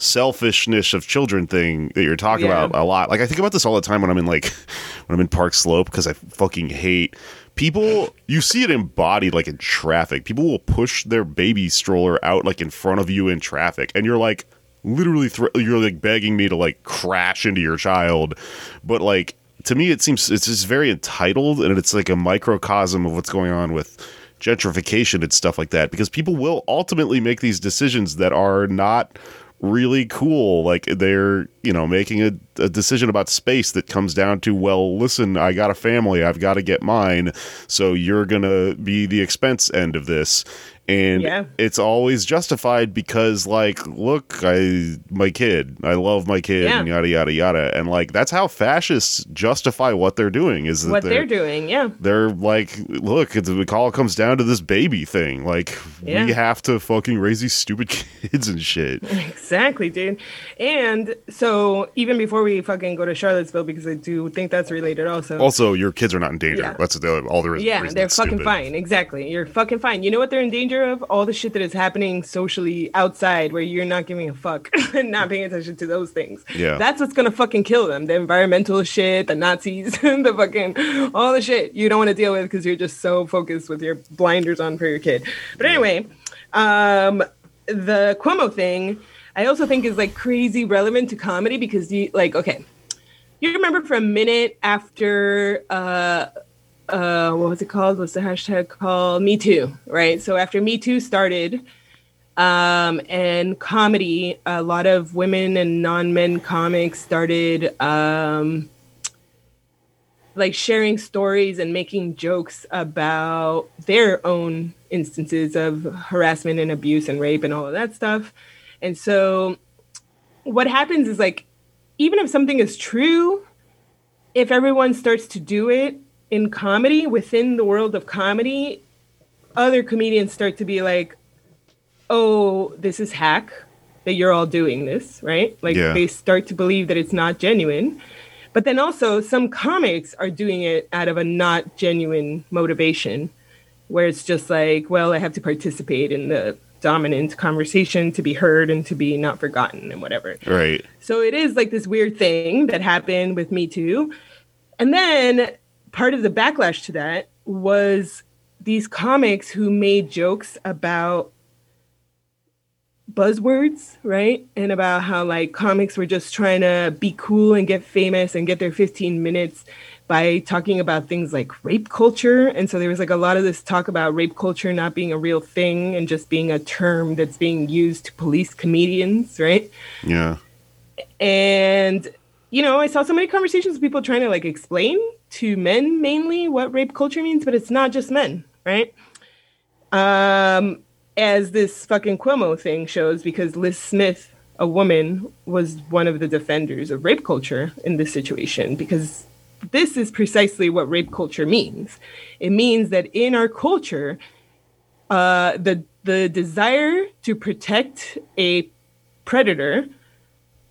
selfishness of children thing that you're talking Yeah. about a lot. Like I think about this all the time when I'm in like when I'm in Park Slope because I fucking hate people. You see it embodied like in traffic. People will push their baby stroller out like in front of you in traffic, and you're like literally thr you're like begging me to like crash into your child, but like to me it seems it's just very entitled and it's like a microcosm of what's going on with gentrification and stuff like that because people will ultimately make these decisions that are not really cool. Like they're you know making a, a decision about space that comes down to well listen i got a family i've got to get mine so you're gonna be the expense end of this and Yeah. it's always justified because like look i my kid i love my kid Yeah. and yada yada yada and like that's how fascists justify what they're doing is what they're, they're doing yeah they're like, look, it's, it all comes down to this baby thing. Like, Yeah. we have to fucking raise these stupid kids and shit. Exactly, dude. And so even before we fucking go to Charlottesville, because I do think that's related also. Also, your kids are not in danger. Yeah. That's the, all there is. yeah, they're fucking stupid. fine. Exactly. You're fucking fine. You know what they're in danger of? All the shit that is happening socially outside where you're not giving a fuck and not paying attention to those things. Yeah. That's what's gonna fucking kill them. The environmental shit, the Nazis, the fucking all the shit you don't want to deal with because you're just so focused with your blinders on for your kid. But anyway, um the Cuomo thing, I also think is like crazy relevant to comedy because you like okay. You remember for a minute after uh uh, what was it called? What's the hashtag called? Me Too, right? So after Me Too started, um, and comedy, a lot of women and non-men comics started um, like sharing stories and making jokes about their own instances of harassment and abuse and rape and all of that stuff. And so what happens is like even if something is true, if everyone starts to do it in comedy within the world of comedy, other comedians start to be like, "Oh, this is hack that you're all doing this, right?" Like Yeah. they start to believe that it's not genuine. But then also some comics are doing it out of a not genuine motivation where it's just like, well, I have to participate in the dominant conversation to be heard and to be not forgotten and whatever. Right. So it is like this weird thing that happened with Me Too. And then part of the backlash to that was these comics who made jokes about buzzwords, right? And about how like comics were just trying to be cool and get famous and get their 15 minutes by talking about things like rape culture. And so there was like a lot of this talk about rape culture not being a real thing and just being a term that's being used to police comedians, right? Yeah. and you know i saw so many conversations with people trying to like explain to men mainly what rape culture means but it's not just men right? Um as this fucking cuomo thing shows because lis smith a woman was one of the defenders of rape culture in this situation because this is precisely what rape culture means. It means that in our culture uh the the desire to protect a predator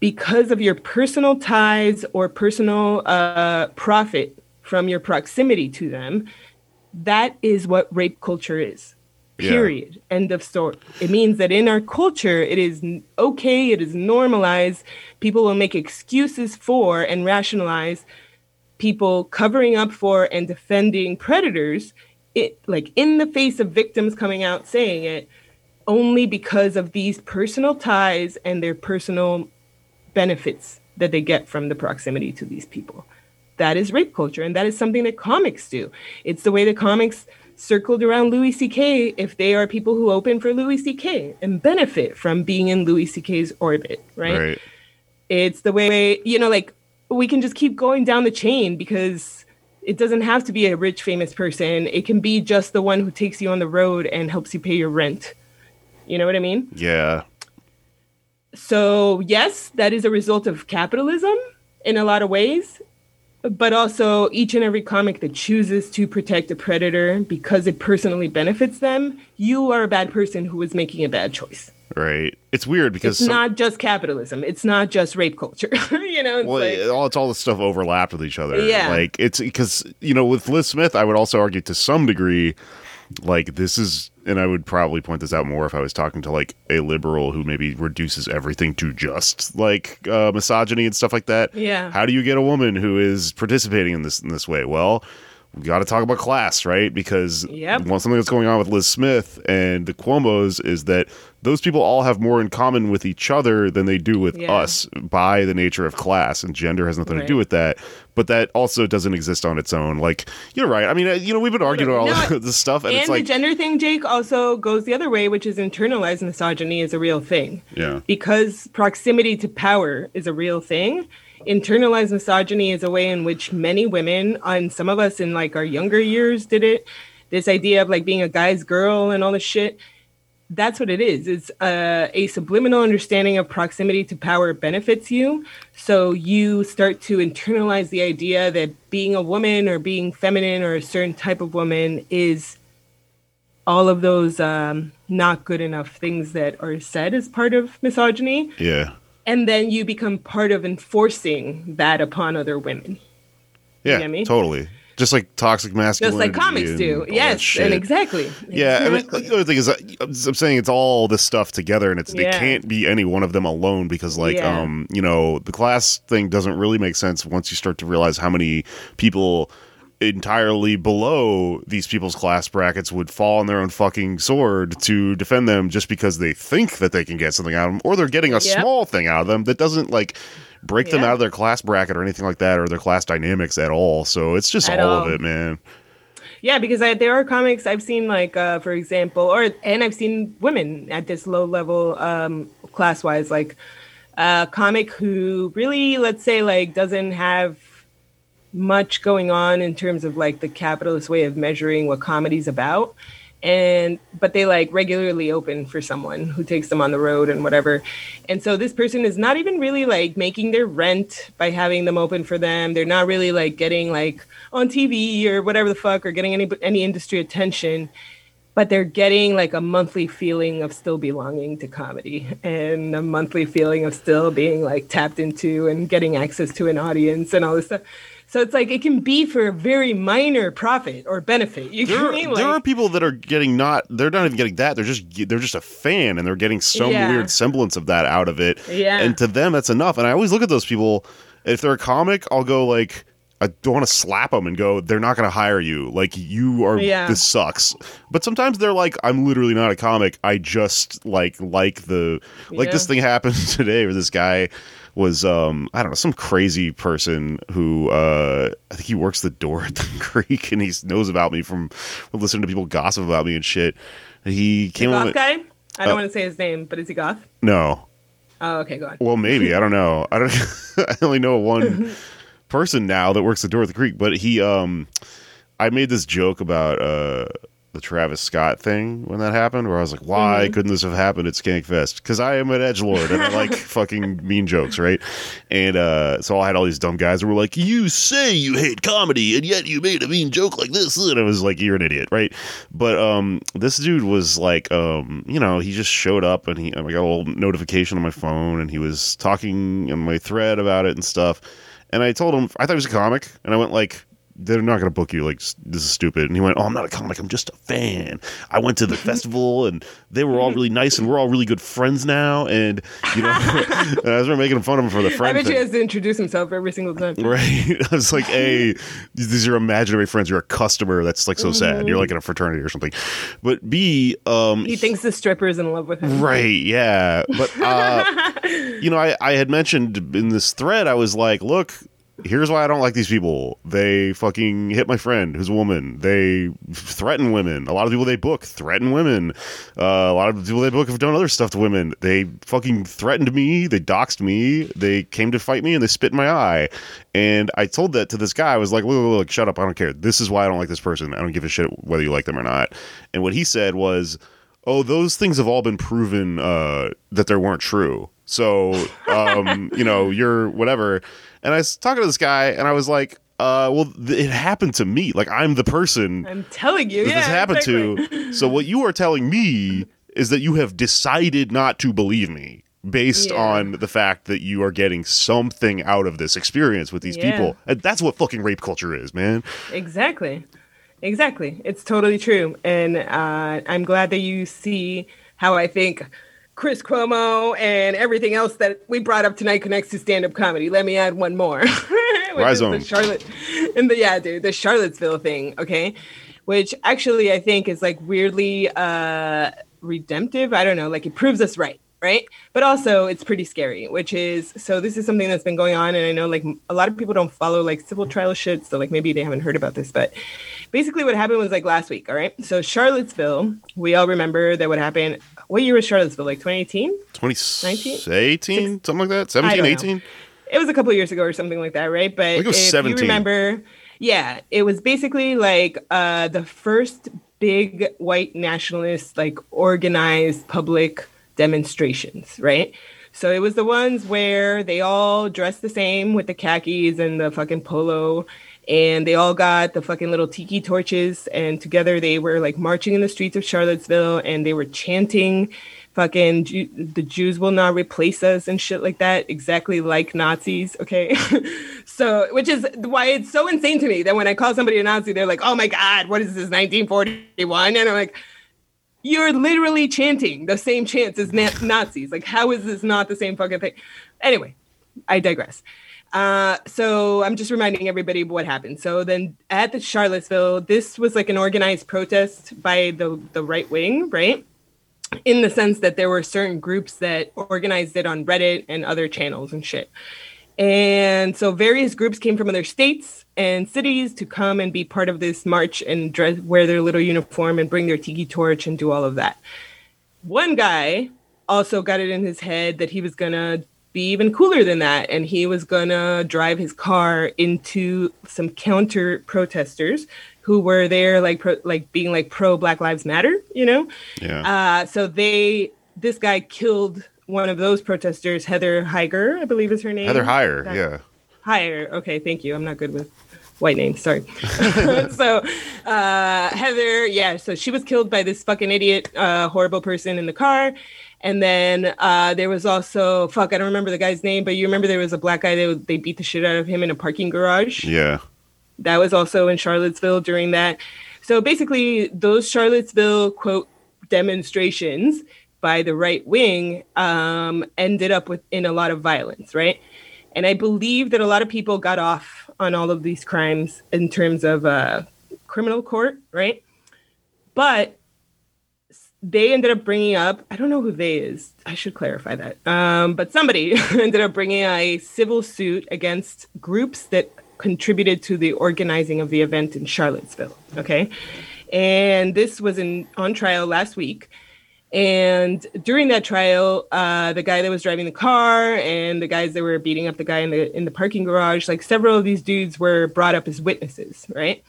because of your personal ties or personal uh, profit from your proximity to them, that is what rape culture is. Yeah. Period. End of story. It means that in our culture, it is okay, it is normalized. People will make excuses for and rationalize people covering up for and defending predators, it like in the face of victims coming out saying it, only because of these personal ties and their personal benefits that they get from the proximity to these people. That is rape culture, and that is something that comics do. It's the way that comics circled around Louis C.K. if they are people who open for Louis C.K. and benefit from being in Louis C.K.'s orbit, right? Right. It's the way, you know, like we can just keep going down the chain because it doesn't have to be a rich, famous person. It can be just the one who takes you on the road and helps you pay your rent. You know what I mean? Yeah. So, yes, that is a result of capitalism in a lot of ways, but also each and every comic that chooses to protect a predator because it personally benefits them, you are a bad person who is making a bad choice. Right. It's weird because It's some- not just capitalism, it's not just rape culture. you know, it's well, like, it- all it's all the stuff overlapped with each other. Yeah. like it's because you know with Lis Smith, I would also argue to some degree, like this is, and I would probably point this out more if I was talking to like a liberal who maybe reduces everything to just like uh, misogyny and stuff like that. Yeah. How do you get a woman who is participating in this in this way? Well. We got to talk about class, right? Because Yep. one something that's going on with Lis Smith and the Cuomo's is that those people all have more in common with each other than they do with Yeah. us by the nature of class and gender has nothing to do with that but that also doesn't exist on its own like you're right i mean uh, you know we've been arguing about all No, this stuff and, and it's like the gender thing, Jake, also goes the other way, which is internalized misogyny is a real thing. yeah Because proximity to power is a real thing. Internalized misogyny is a way in which many women, and some of us in like our younger years, did it. This idea of like being a guy's girl and all this shit. That's what it is. It's uh, a subliminal understanding of proximity to power benefits you. So you start to internalize the idea that being a woman or being feminine or a certain type of woman is all of those um, not good enough things that are said as part of misogyny. yeah And then you become part of enforcing that upon other women. yeah get me? totally just like toxic masculinity, Just like comics do. Yes, and exactly. yeah I mean, the other thing is uh, i'm saying it's all this stuff together and it's Yeah. it can't be any one of them alone because like Yeah. um you know the class thing doesn't really make sense once you start to realize how many people entirely below these people's class brackets would fall on their own fucking sword to defend them just because they think that they can get something out of them or they're getting a Yep. small thing out of them that doesn't like break them out of their class bracket or anything like that or their class dynamics at all so it's just all all. of it man Yeah, because I, there are comics I've seen, like uh, for example, or and I've seen women at this low level, um, class wise, like a comic who really, let's say, like doesn't have much going on in terms of like the capitalist way of measuring what comedy's about. And but they like regularly open for someone who takes them on the road and whatever. And so this person is not even really like making their rent by having them open for them. They're not really like getting like on tv or whatever the fuck or getting any any industry attention. But they're getting like a monthly feeling of still belonging to comedy and a monthly feeling of still being like tapped into and getting access to an audience and all this stuff so it's like it can be for a very minor profit or benefit. You There, are, mean? there are people that are getting not they're not even getting that they're just they're just a fan and they're getting some Yeah. weird semblance of that out of it Yeah. and to them that's enough and i always look at those people if they're a comic i'll go like i don't want to slap them and go they're not going to hire you like you are Yeah. this sucks but sometimes they're like i'm literally not a comic i just like like the like Yeah. this thing happened today where this guy was um I don't know some crazy person who uh I think he works the door at the creek and he knows about me from listening to people gossip about me and shit. He came on goth with, guy? I don't Uh, want to say his name, but is he goth? no. Oh, okay, go on. Well, maybe I don't know. I don't. I only know one person now that works the door at the creek. But he, um, I made this joke about uh the Travis Scott thing when that happened, where I was like, "Why Mm-hmm. couldn't this have happened at Skankfest?" Because I am an edge lord and I like fucking mean jokes, right? And uh, so I had all these dumb guys who were like, "You say you hate comedy, and yet you made a mean joke like this," and I was like, "You're an idiot, right?" But um, this dude was like, um, you know, he just showed up and he, I got a little notification on my phone, and he was talking in my thread about it and stuff. And I told him I thought he was a comic, and I went like, "They're not going to book you. Like this is stupid." And he went, "Oh, I'm not a comic. I'm just a fan. I went to the festival, and they were all really nice, and we're all really good friends now." And you know, and I was making fun of him for the friend. I bet thing. he has to introduce himself every single time. Right. I was like, hey, these are imaginary friends. You're a customer. That's like so sad. You're like in a fraternity or something. But B, um, He thinks the stripper is in love with him. Right, yeah. But uh you know, I, I had mentioned in this thread, I was like, look, here's why I don't like these people. They fucking hit my friend who's a woman. They threaten women. A lot of people they book threaten women. Uh, a lot of people they book have done other stuff to women. They fucking threatened me. They doxed me. They came to fight me and they spit in my eye. And I told that to this guy. I was like, look, look, look, shut up. I don't care. This is why I don't like this person. I don't give a shit whether you like them or not. And what he said was, oh, those things have all been proven uh, that they weren't true. So, um, you know, you're whatever. And I was talking to this guy, and I was like, uh, well, th- it happened to me. Like, I'm the person I'm telling you, that yeah, this happened exactly. to. So, what you are telling me is that you have decided not to believe me based Yeah. on the fact that you are getting something out of this experience with these Yeah. people. And that's what fucking rape culture is, man. Exactly. Exactly. It's totally true. And uh, I'm glad that you see how I think Chris Cuomo and everything else that we brought up tonight connects to stand up comedy. Let me add one more. which Rise is the. Charlotte and the yeah, dude, the Charlottesville thing, okay? Which actually I think is like weirdly uh redemptive. I don't know, like it proves us right, right? But also it's pretty scary, which is so this is something that's been going on and I know like a lot of people don't follow like civil trial shit, so like maybe they haven't heard about this, but basically what happened was like last week, all right? So Charlottesville, we all remember that what happened. What year was Charlottesville? Like 2018? 2018, something like that? I 17, 18? It was a couple of years ago or something like that, right? But think it was if 17. you remember, yeah, it was basically like uh, the first big white nationalist, like organized public demonstrations, right? So it was the ones where they all dressed the same with the khakis and the fucking polo, and they all got the fucking little tiki torches, and together they were like marching in the streets of Charlottesville, and they were chanting fucking the Jews will not replace us and shit like that, exactly like Nazis. Okay. so, which is why it's so insane to me that when I call somebody a Nazi, they're like, oh my God, what is this, 1941? And I'm like, you're literally chanting the same chants as na- Nazis. Like, how is this not the same fucking thing? Anyway, I digress. Uh, so I'm just reminding everybody what happened. So then at the Charlottesville, this was like an organized protest by the the right wing, right? in the sense that there were certain groups that organized it on Reddit and other channels and shit. And so various groups came from other states and cities to come and be part of this march and dress, wear their little uniform and bring their tiki torch and do all of that. One guy also got it in his head that he was to be even cooler than that and he was to drive his car into some counter protesters who were there like pro, like being like pro black lives matter you know Yeah. uh, so they this guy killed one of those protesters heather heiger i believe is her name Heather. That- Yeah. Heyer. Okay, thank you. I'm not good with white names. Sorry. so, uh, Heather, yeah, so she was killed by this fucking idiot, uh, horrible person in the car. And then uh, there was also, fuck, I don't remember the guy's name, but you remember there was a black guy that they beat the shit out of him in a parking garage. Yeah. That was also in Charlottesville during that. So basically, those Charlottesville quote demonstrations by the right wing um, ended up with in a lot of violence, right? And I believe that a lot of people got off on all of these crimes in terms of uh, criminal court, right? But they ended up bringing up i don't know who they is i should clarify that um, but somebody ended up bringing a civil suit against groups that contributed to the organizing of the event in charlottesville okay? And this was in on trial last week. And during that trial uh, the guy that was driving the car and the guys that were beating up the guy in the in the parking garage like several of these dudes were brought up as witnesses right?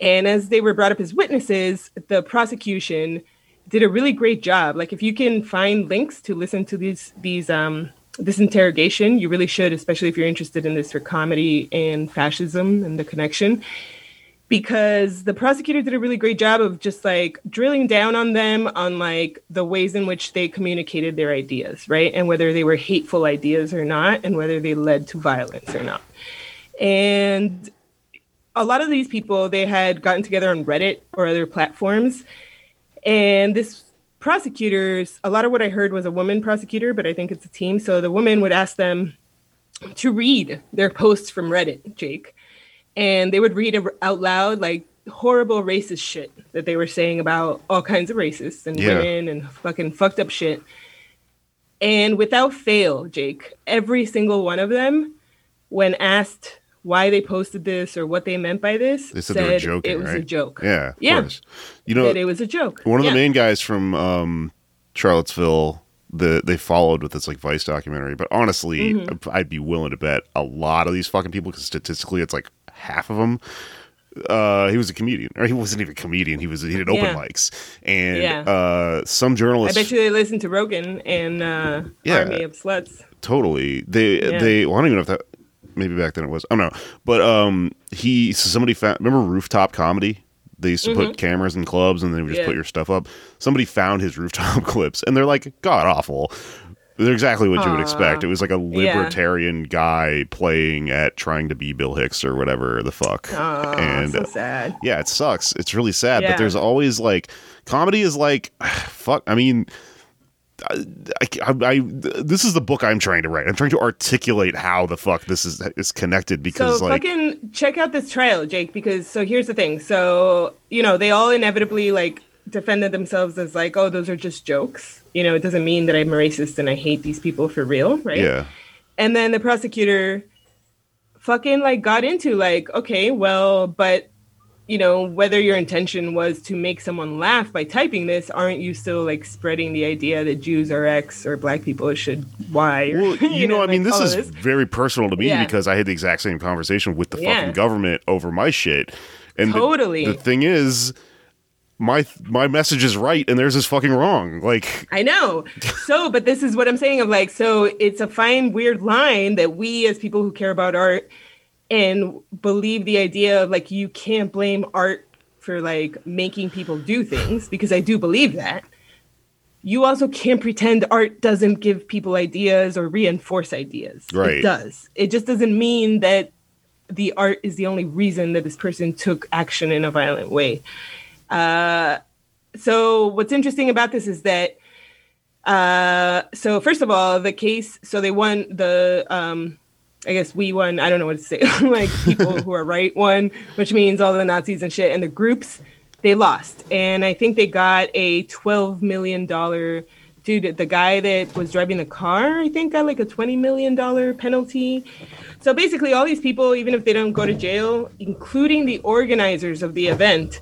And as they were brought up as witnesses the prosecution did a really great job. Like if you can find links to listen to these these um this interrogation, you really should, especially if you're interested in this for comedy and fascism and the connection. Because the prosecutor did a really great job of just like drilling down on them on like the ways in which they communicated their ideas, right? And whether they were hateful ideas or not, and whether they led to violence or not. And a lot of these people, they had gotten together on Reddit or other platforms and this prosecutors, a lot of what I heard was a woman prosecutor, but I think it's a team. So the woman would ask them to read their posts from Reddit, Jake. And they would read out loud like horrible racist shit that they were saying about all kinds of racists and Yeah. women and fucking fucked up shit. And without fail, Jake, every single one of them, when asked why they posted this or what they meant by this, They said they were joking, it was a joke. Yeah. Of Yeah. course. You know, that it was a joke. one of Yeah. the main guys from um, Charlottesville, the they followed with this like Vice documentary. But honestly, Mm-hmm. I'd be willing to bet a lot of these fucking people, because statistically, it's like half of them. Uh, he was a comedian, or he wasn't even a comedian. He was he did open Yeah. mics, and Yeah. uh, some journalists. I bet you they listen to Rogan and uh, Yeah. Army of Sluts. totally they Yeah. they well, I don't even know if that maybe back then it was I don't know, but um he somebody found remember rooftop comedy. They used to put cameras in clubs and they would just Mm-hmm. Yeah. put your stuff up. Somebody found his rooftop clips and they're like god awful. They're exactly what you would expect. It was like a Yeah. libertarian guy playing at trying to be Bill Hicks or whatever the fuck. Oh, and so sad. yeah, it sucks. It's really sad, but there's always like comedy is like fuck. I mean, I, I, I- this is the book I'm trying to write. I'm trying to articulate how the fuck this is is connected because So like fucking check out this trial, Jake, because so here's the thing. So, you know, they all inevitably like defended themselves as like, oh, those are just jokes. You know, it doesn't mean that I'm a racist and I hate these people for real, right? yeah, And then the prosecutor fucking like got into like, okay, well, but you know, whether your intention was to make someone laugh by typing this, aren't you still like spreading the idea that Jews are X or black people should Y? Or, Well, you, know, I mean, like, this is of very personal to me Yeah. because I had the exact same conversation with the Yeah. fucking government over my shit. And the- Totally. the, thing is, my my message is right and theirs is fucking wrong. Like, I know. So, but this is what I'm saying of like, so it's a fine, weird line that we as people who care about art and believe the idea of like, you can't blame art for like making people do things because I do believe that. You also can't pretend art doesn't give people ideas or reinforce ideas. Right. It does. It just doesn't mean that the art is the only reason that this person took action in a violent way. Uh, so what's interesting about this is that uh, so first of all, the case. So they won the. Um, I guess we won. I don't know what to say. like people who are right won, which means all the Nazis and shit, and the groups they lost. And I think they got a twelve million dollar dude, the guy that was driving the car, I think, got like a $20 million penalty. So basically, all these people, even if they don't go to jail, including the organizers of the event,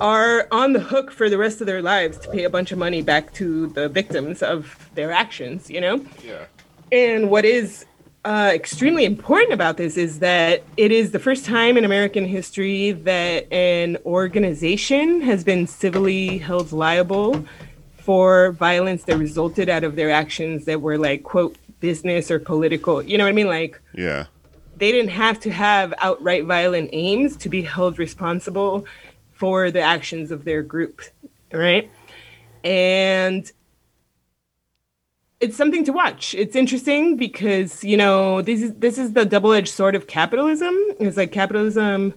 are on the hook for the rest of their lives to pay a bunch of money back to the victims of their actions, you know? Yeah. And what is uh, extremely important about this is that it is the first time in American history that an organization has been civilly held liable for violence that resulted out of their actions that were like, quote, business or political. You know what I mean? Like, Yeah. they didn't have to have outright violent aims to be held responsible for the actions of their group, right? And it's something to watch. It's interesting because you know this is this is the double-edged sword of capitalism. It's like capitalism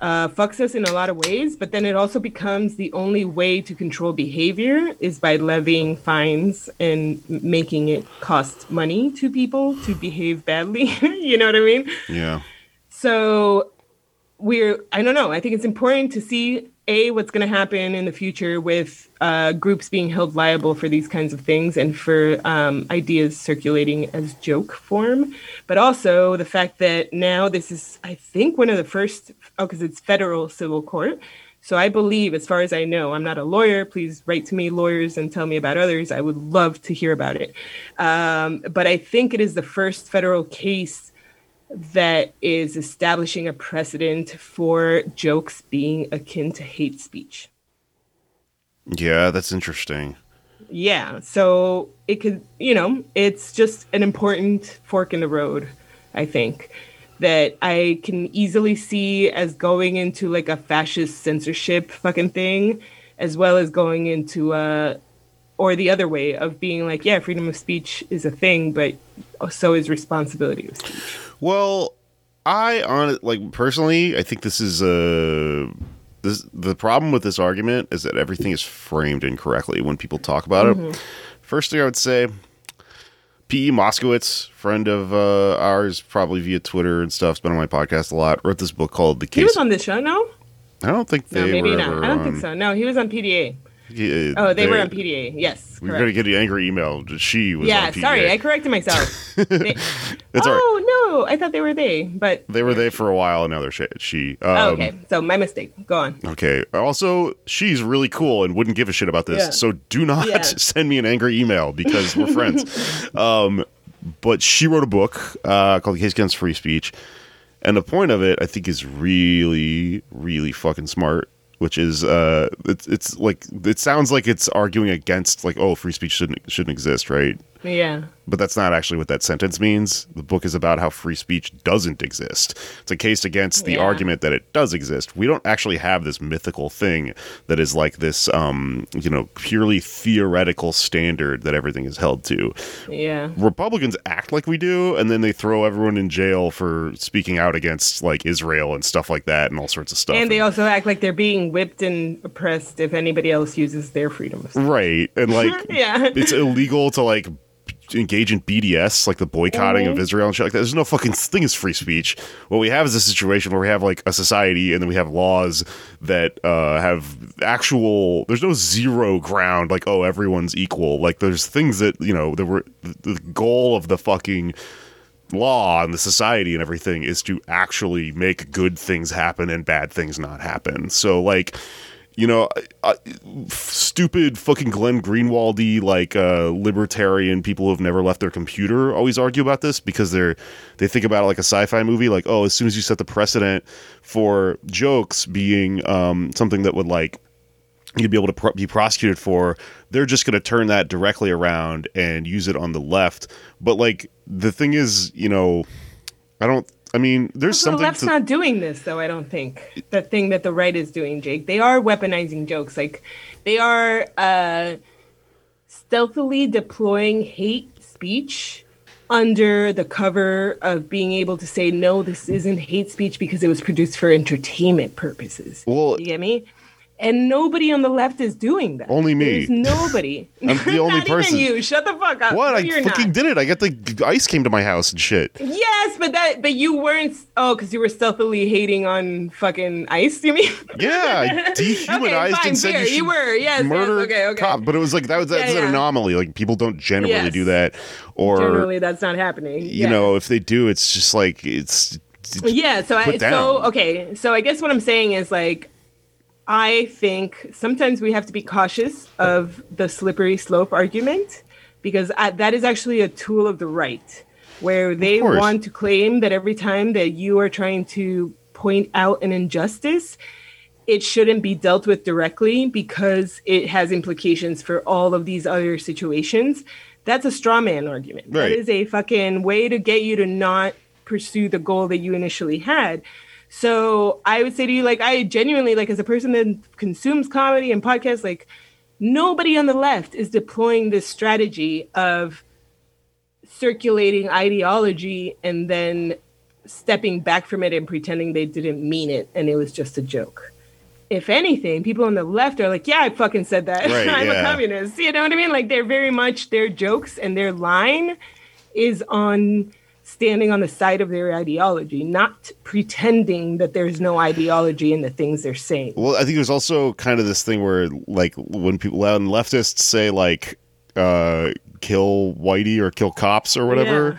uh, fucks us in a lot of ways, but then it also becomes the only way to control behavior is by levying fines and making it cost money to people to behave badly. you know what I mean? Yeah. So we're I don't know. I think it's important to see a what's going to happen in the future with uh, groups being held liable for these kinds of things and for um, ideas circulating as joke form, but also the fact that now this is I think one of the first oh because it's federal civil court. So I believe, as far as I know, I'm not a lawyer. Please write to me, lawyers, and tell me about others. I would love to hear about it. Um, but I think it is the first federal case that is establishing a precedent for jokes being akin to hate speech. Yeah, that's interesting. Yeah, so it could, you know, it's just an important fork in the road, I think, that I can easily see as going into like a fascist censorship fucking thing, as well as going into uh or the other way of being like, yeah, freedom of speech is a thing, but so is responsibility of speech. Well, I on like personally, I think this is a this the problem with this argument is that everything is framed incorrectly when people talk about it. First thing I would say, P.E. Moskowitz, friend of uh, ours, probably via Twitter and stuff, has been on my podcast a lot. Wrote this book called "The Case." He was on this show, no? I don't think No, maybe not. I don't on- think so. No, he was on PDA. Yeah, Oh, they were on PDA. Yes. We're gonna get an angry email. She was yeah, on PDA. sorry, I corrected myself. They- all right. oh no, I thought they were they, but They were they for a while, and now they're she. she. Um, oh, okay. So my mistake. Go on. Okay. Also, she's really cool and wouldn't give a shit about this. Yeah. So do not Yeah. send me an angry email because we're friends. Um, but she wrote a book uh, called "The Case Against Free Speech," and the point of it, I think, is really, really fucking smart. Which is, uh, it's it's like it sounds like it's arguing against like, oh, free speech shouldn't shouldn't exist, right? Yeah. but that's not actually what that sentence means. The book is about how free speech doesn't exist. It's a case against the Yeah. argument that it does exist. We don't actually have this mythical thing that is like this, um, you know, purely theoretical standard that everything is held to. Yeah. Republicans act like we do, and then they throw everyone in jail for speaking out against like Israel and stuff like that, and all sorts of stuff. And they also act like they're being whipped and oppressed if anybody else uses their freedom of right, and like Yeah. it's illegal to like engage in BDS, like the boycotting Mm-hmm. of Israel and shit like that. There's no fucking thing is free speech. What we have is a situation where we have like a society and then we have laws that uh, have actual. There's no zero ground like oh everyone's equal. Like there's things that you know there were the goal of the fucking law and the society and everything is to actually make good things happen and bad things not happen. So like you know, uh, stupid fucking Glenn Greenwaldy, like uh, libertarian people who have never left their computer, always argue about this because they're they think about it like a sci-fi movie. Like, oh, as soon as you set the precedent for jokes being um, something that would like you'd be able to be prosecuted for, they're just going to turn that directly around and use it on the left. But like the thing is, you know, I don't. I mean, there's So the left's to- not doing this, though. I don't think the thing that the right is doing, Jake. They are weaponizing jokes. Like they are uh, stealthily deploying hate speech under the cover of being able to say no, this isn't hate speech because it was produced for entertainment purposes. Well- you get me? And nobody on the left is doing that. Only me. There's nobody. I'm the only Not person. Even you. Shut the fuck up. What? No, I fucking not. did it. I got the ice came to my house and shit. Yes, but that but you weren't oh, because you were stealthily hating on fucking ice, you mean? Yeah, I dehumanized fine, and said you, You were, yes, yes, murder okay, okay. cop. But it was like that was that's Yeah, an yeah. anomaly. Like people don't generally Yes. do that, or Generally that's not happening. you Yeah. know, if they do, it's just like it's. yeah so i so okay so i guess what i'm saying is like i think sometimes we have to be cautious of the slippery slope argument because I, that is actually a tool of the right where they want to claim that every time that you are trying to point out an injustice it shouldn't be dealt with directly because it has implications for all of these other situations. That's a straw man argument. Right. That is a fucking way to get you to not pursue the goal that you initially had. So I would say to you, like, I genuinely, like, as a person that consumes comedy and podcasts, like, nobody on the left is deploying this strategy of circulating ideology and then stepping back from it and pretending they didn't mean it and it was just a joke. If anything, people on the left are like, yeah, I fucking said that. Right, I'm yeah. a communist. You know what I mean? Like they're very much their jokes and their line is on standing on the side of their ideology, not pretending that there's no ideology in the things they're saying. Well, I think there's also kind of this thing where, like, when people when leftists say like, uh, "kill whitey" or "kill cops" or whatever,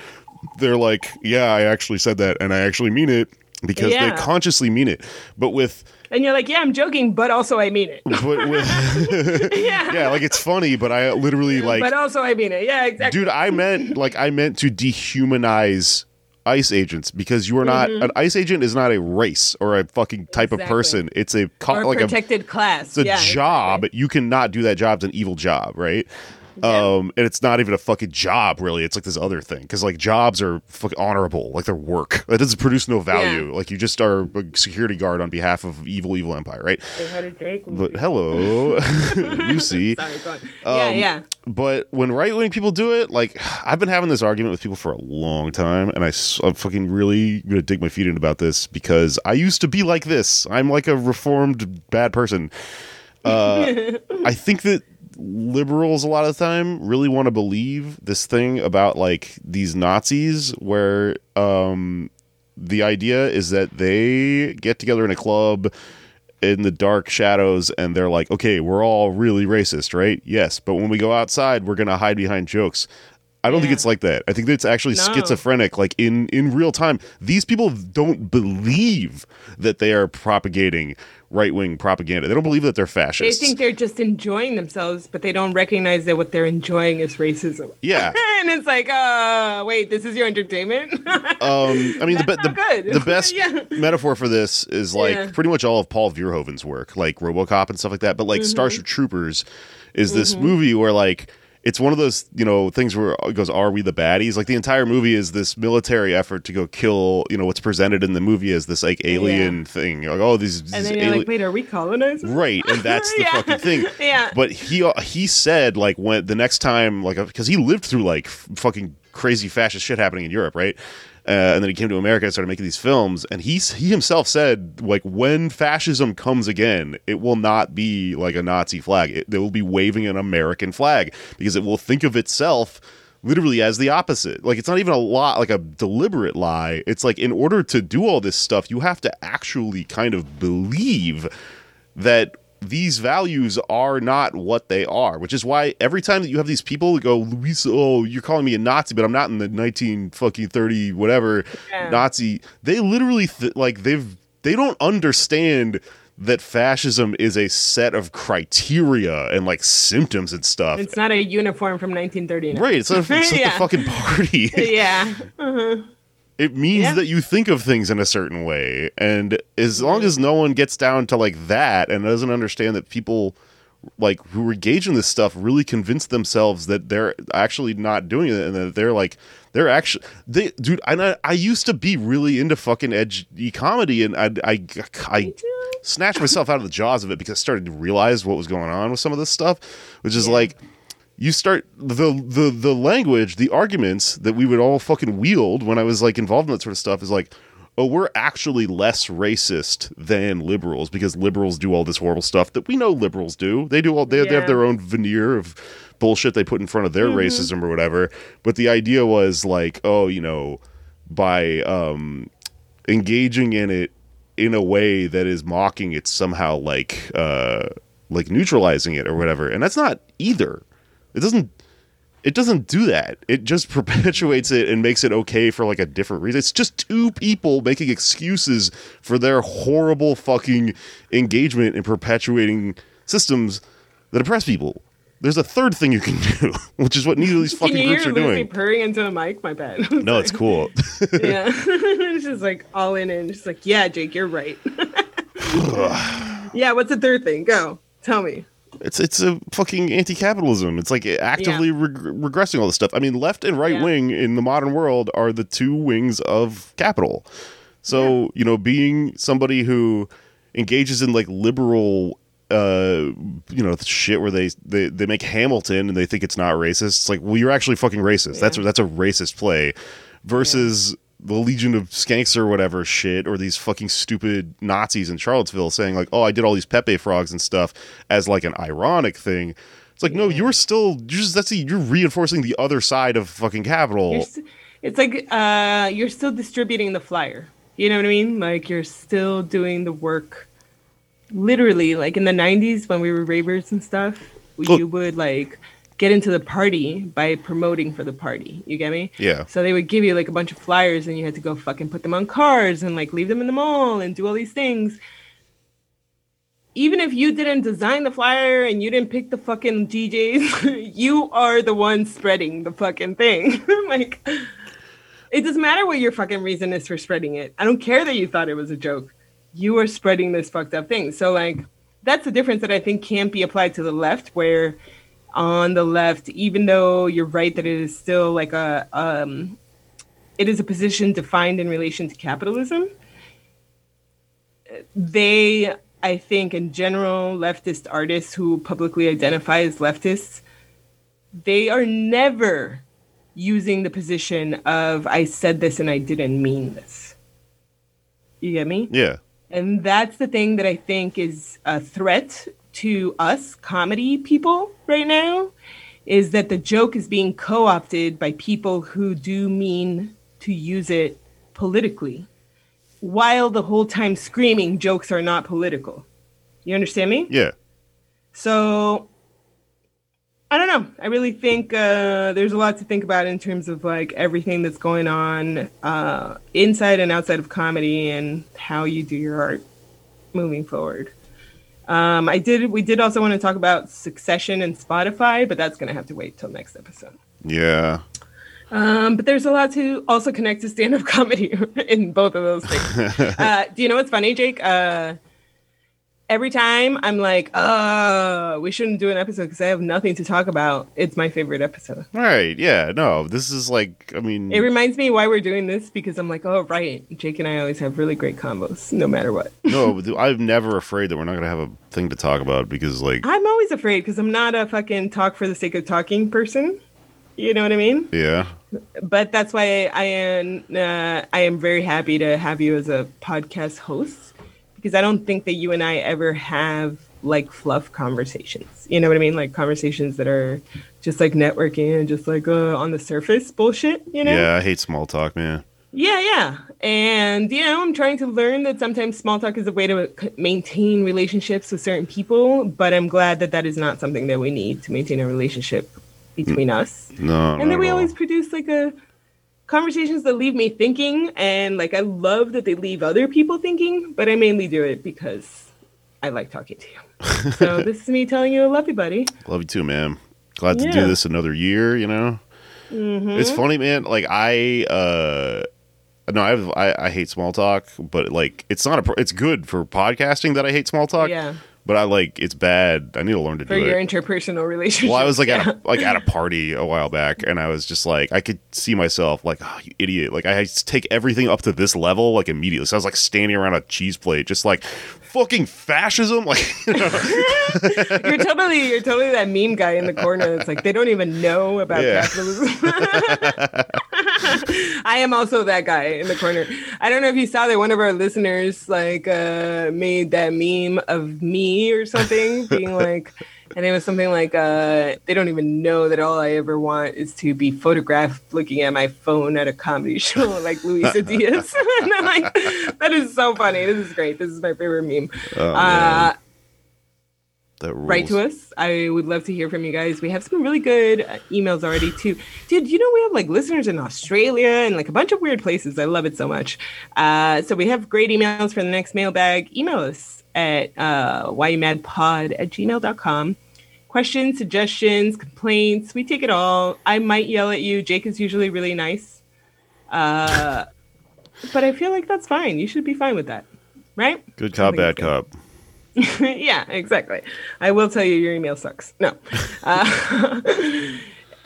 they're like, "Yeah, I actually said that, and I actually mean it." Because they consciously mean it, but with And you're like, yeah, I'm joking, but also I mean it. with yeah. yeah, like it's funny, but I literally like but also I mean it. Yeah, exactly. dude i meant like i meant to dehumanize ice agents because you are not an ice agent is not a race or a fucking type of Mm-hmm. Person it's a co- like a protected class. it's a yeah, job you cannot do that job it's an evil job right um and it's not even a fucking job really. It's like this other thing. Because like jobs are fucking honorable. Like they're work. It doesn't produce no value. Like you just are a security guard on behalf of evil evil empire right? But hello. You see. Sorry, on. yeah, Um, yeah. but when right wing people do it, like I've been having this argument with people for a long time, and I, am fucking really gonna dig my feet in about this because I used to be like this. I'm like a reformed bad person. Uh, I think that liberals a lot of the time really want to believe this thing about like these Nazis where um the idea is that they get together in a club in the dark shadows and they're like, okay, we're all really racist, right? Yes, but when we go outside, we're gonna hide behind jokes. I don't think it's like that. I think that it's actually No. schizophrenic. Like in in real time, these people don't believe that they are propagating right wing propaganda. They don't believe that they're fascists. They think they're just enjoying themselves, but they don't recognize that what they're enjoying is racism. yeah. and it's like, uh, wait, this is your entertainment? Um, I mean, the, be- the, the best Yeah. metaphor for this is like Yeah. pretty much all of Paul Verhoeven's work, like RoboCop and stuff like that. But like Mm-hmm. Starship Troopers is this movie where like it's one of those you know things where it goes, "Are we the baddies?" Like the entire movie is this military effort to go kill. You know what's presented in the movie as this like alien thing. You're like, oh, these, these and then you're ali- like, wait, are we colonizers? Right, and that's the Yeah. fucking thing. Yeah. But he uh, he said like when the next time like uh, because he lived through like f- fucking crazy fascist shit happening in Europe, right? Uh, and then he came to America and started making these films. And he he himself said like when fascism comes again, it will not be like a Nazi flag. It, they will be waving an American flag because it will think of itself literally as the opposite. Like it's not even a lot like a deliberate lie. It's like in order to do all this stuff, you have to actually kind of believe that these values are not what they are, which is why every time that you have these people go, Luis, oh, you're calling me a Nazi, but I'm not in the 19 fucking 30 whatever Yeah. Nazi. They literally th- like they've they don't understand that fascism is a set of criteria and like symptoms and stuff. It's not a uniform from 1939. right, it's not, it's not the fucking party. yeah. Uh-huh. It means Yeah. that you think of things in a certain way. And as long as no one gets down to like that and doesn't understand that people like who engage in this stuff really convince themselves that they're actually not doing it and that they're like they're actually they dude I I used to be really into fucking edgy comedy and I I I snatched myself out of the jaws of it because I started to realize what was going on with some of this stuff which is like you start the the the language, the arguments that we would all fucking wield when I was like involved in that sort of stuff is like, oh, we're actually less racist than liberals because liberals do all this horrible stuff that we know liberals do. They do all they, they have their own veneer of bullshit they put in front of their racism or whatever. But the idea was like, oh, you know, by um engaging in it in a way that is mocking it somehow like uh like neutralizing it or whatever. And that's not either. It doesn't it doesn't do that. It just perpetuates it and makes it okay for like a different reason. It's just two people making excuses for their horrible fucking engagement in perpetuating systems that oppress people. There's a third thing you can do, which is what neither of these Can fucking you groups are doing. purring into the mic? My bad. No, it's cool. yeah. it's just like all in and just like, yeah, Jake, you're right. yeah, what's the third thing? Go. Tell me. It's it's a fucking anti-capitalism. It's like actively reg- regressing all this stuff. I mean, left and right Yeah. wing in the modern world are the two wings of capital. So you know, being somebody who engages in like liberal, uh, you know, shit where they they they make Hamilton and they think it's not racist. It's like, well, you're actually fucking racist. That's Yeah. that's a racist play. Versus the Legion of Skanks or whatever shit, or these fucking stupid Nazis in Charlottesville saying like, "Oh, I did all these Pepe frogs and stuff" as like an ironic thing. It's like, no, you're still you're just that's you're reinforcing the other side of fucking capital. St- it's like uh, you're still distributing the flyer. You know what I mean? Like you're still doing the work. Literally, like in the '90s when we were ravers and stuff, Look- you would like get into the party by promoting for the party. You get me? Yeah. So they would give you like a bunch of flyers, and you had to go fucking put them on cars and like leave them in the mall and do all these things. Even if you didn't design the flyer and you didn't pick the fucking DJs, you are the one spreading the fucking thing. like, it doesn't matter what your fucking reason is for spreading it. I don't care that you thought it was a joke. You are spreading this fucked up thing. So, like, that's the difference that I think can't be applied to the left, where on the left, even though you're right that it is still like a, um, it is a position defined in relation to capitalism. They, I think, in general, leftist artists who publicly identify as leftists, they are never using the position of I said this and I didn't mean this. You get me? yeah. And that's the thing that I think is a threat to us comedy people right now is that the joke is being co-opted by people who do mean to use it politically while the whole time screaming jokes are not political. You understand me? Yeah. So I don't know. I really think uh, there's a lot to think about in terms of like everything that's going on uh, inside and outside of comedy and how you do your art moving forward. Um, I did. We did also want to talk about Succession and Spotify, but that's going to have to wait till next episode. Yeah. Um, but there's a lot to also connect to stand-up comedy in both of those things. uh, do you know what's funny, Jake? Uh, every time I'm like, uh, we shouldn't do an episode because I have nothing to talk about. It's my favorite episode. Right. Yeah. No, this is like, I mean, It reminds me why we're doing this because I'm like, oh, right. Jake and I always have really great combos, no matter what. no, I'm never afraid that we're not going to have a thing to talk about because, like, I'm always afraid because I'm not a fucking talk for the sake of talking person. You know what I mean? yeah. but that's why I am uh, I am very happy to have you as a podcast host because I don't think that you and I ever have like fluff conversations. You know what I mean? Like conversations that are just like networking and just like uh, on the surface bullshit. You know? Yeah. I hate small talk, man. Yeah, yeah. And, you know, I'm trying to learn that sometimes small talk is a way to maintain relationships with certain people, but I'm glad that that is not something that we need to maintain a relationship between us. No. And that we always produce like a conversations that leave me thinking. And like, I love that they leave other people thinking, but I mainly do it because I like talking to you. so this is me telling you I love you, buddy. Love you too, man. Glad to Yeah. do this another year. You know, Mm-hmm. it's funny, man. Like I, uh no, I, have, I I hate small talk, but like it's not a. pro- It's good for podcasting that I hate small talk. Yeah. But I like it's bad. I need to learn to for do your it. interpersonal relationship. Well, I was like yeah. at a like at a party a while back, and I was just like, I could see myself like, oh, you idiot! Like I had to take everything up to this level like immediately. So I was like standing around a cheese plate, just like fucking fascism. Like, you know? you're totally you're totally that meme guy in the corner It's like they don't even know about Yeah. capitalism. I am also that guy in the corner. I don't know if you saw that one of our listeners like uh made that meme of me or something being like and it was something like uh they don't even know that all I ever want is to be photographed looking at my phone at a comedy show like Luisa Diaz. and I'm like that is so funny. This is great. This is my favorite meme. Oh, uh. That rules. write to us. I would love to hear from you guys. We have some really good uh, emails already too. Dude, you know we have like listeners in Australia and like a bunch of weird places. I love it so much. Uh, so we have great emails for the next mailbag. Email us at uh, whyoumadpod at gmail.com. Questions, suggestions, complaints. We take it all. I might yell at you. Jake is usually really nice. Uh, but I feel like that's fine. You should be fine with that. Right? Good cop, bad cop. yeah, exactly. I will tell you your email sucks. No. Uh,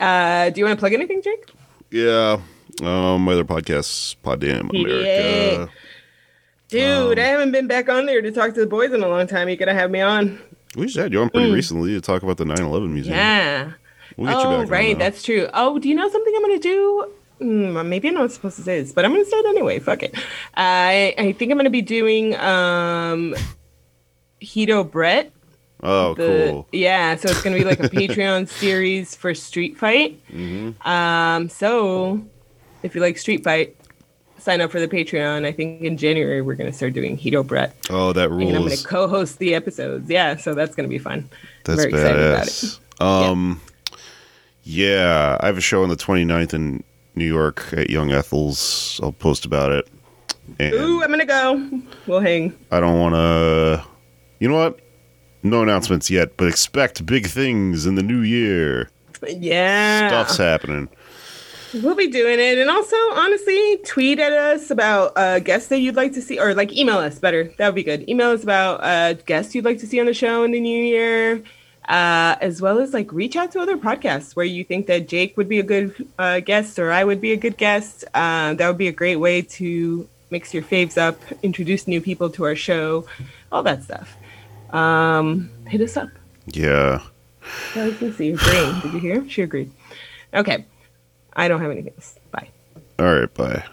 uh, do you want to plug anything, Jake? Yeah. Um, my other podcasts, Pod Damn. America. Dude, I haven't been back on there to talk to the boys in a long time. You gotta have me on. We just had you on pretty recently to talk about the 9/11 museum. Mm. Yeah. We'll get you oh, right. That's true. Oh, do you know something I'm gonna do? Mm, maybe I'm not supposed to say this, but I'm gonna say it anyway. Fuck it. I I think I'm gonna be doing um, Hito Brett. Oh, the- cool. Yeah, so it's gonna be like a Patreon series for Street Fight. Mm-hmm. Um, so if you like Street Fight, sign up for the Patreon. I think in January we're gonna start doing Hito Brett, Oh, that rules. and I'm gonna co-host the episodes. Yeah, so that's gonna be fun. That's very excited about it. badass. Um, yeah. I have a show on the 29th in New York at Young Ethel's. I'll post about it. And Ooh, I'm gonna go. We'll hang. I don't want to. You know what? No announcements yet, but expect big things in the new year. Yeah, Stuff's happening. we'll be doing it. And also, honestly, tweet at us about uh, guests that you'd like to see, or like email us better. That would be good. Email us about uh, guests you'd like to see on the show in the new year, uh, as well as like reach out to other podcasts where you think that Jake would be a good uh, guest or I would be a good guest. Uh, that would be a great way to mix your faves up, introduce new people to our show, all that stuff. Um, hit us up. Yeah. I was see agreeing. Did you hear? She agreed. Okay. I don't have anything else. Bye. All right. Bye.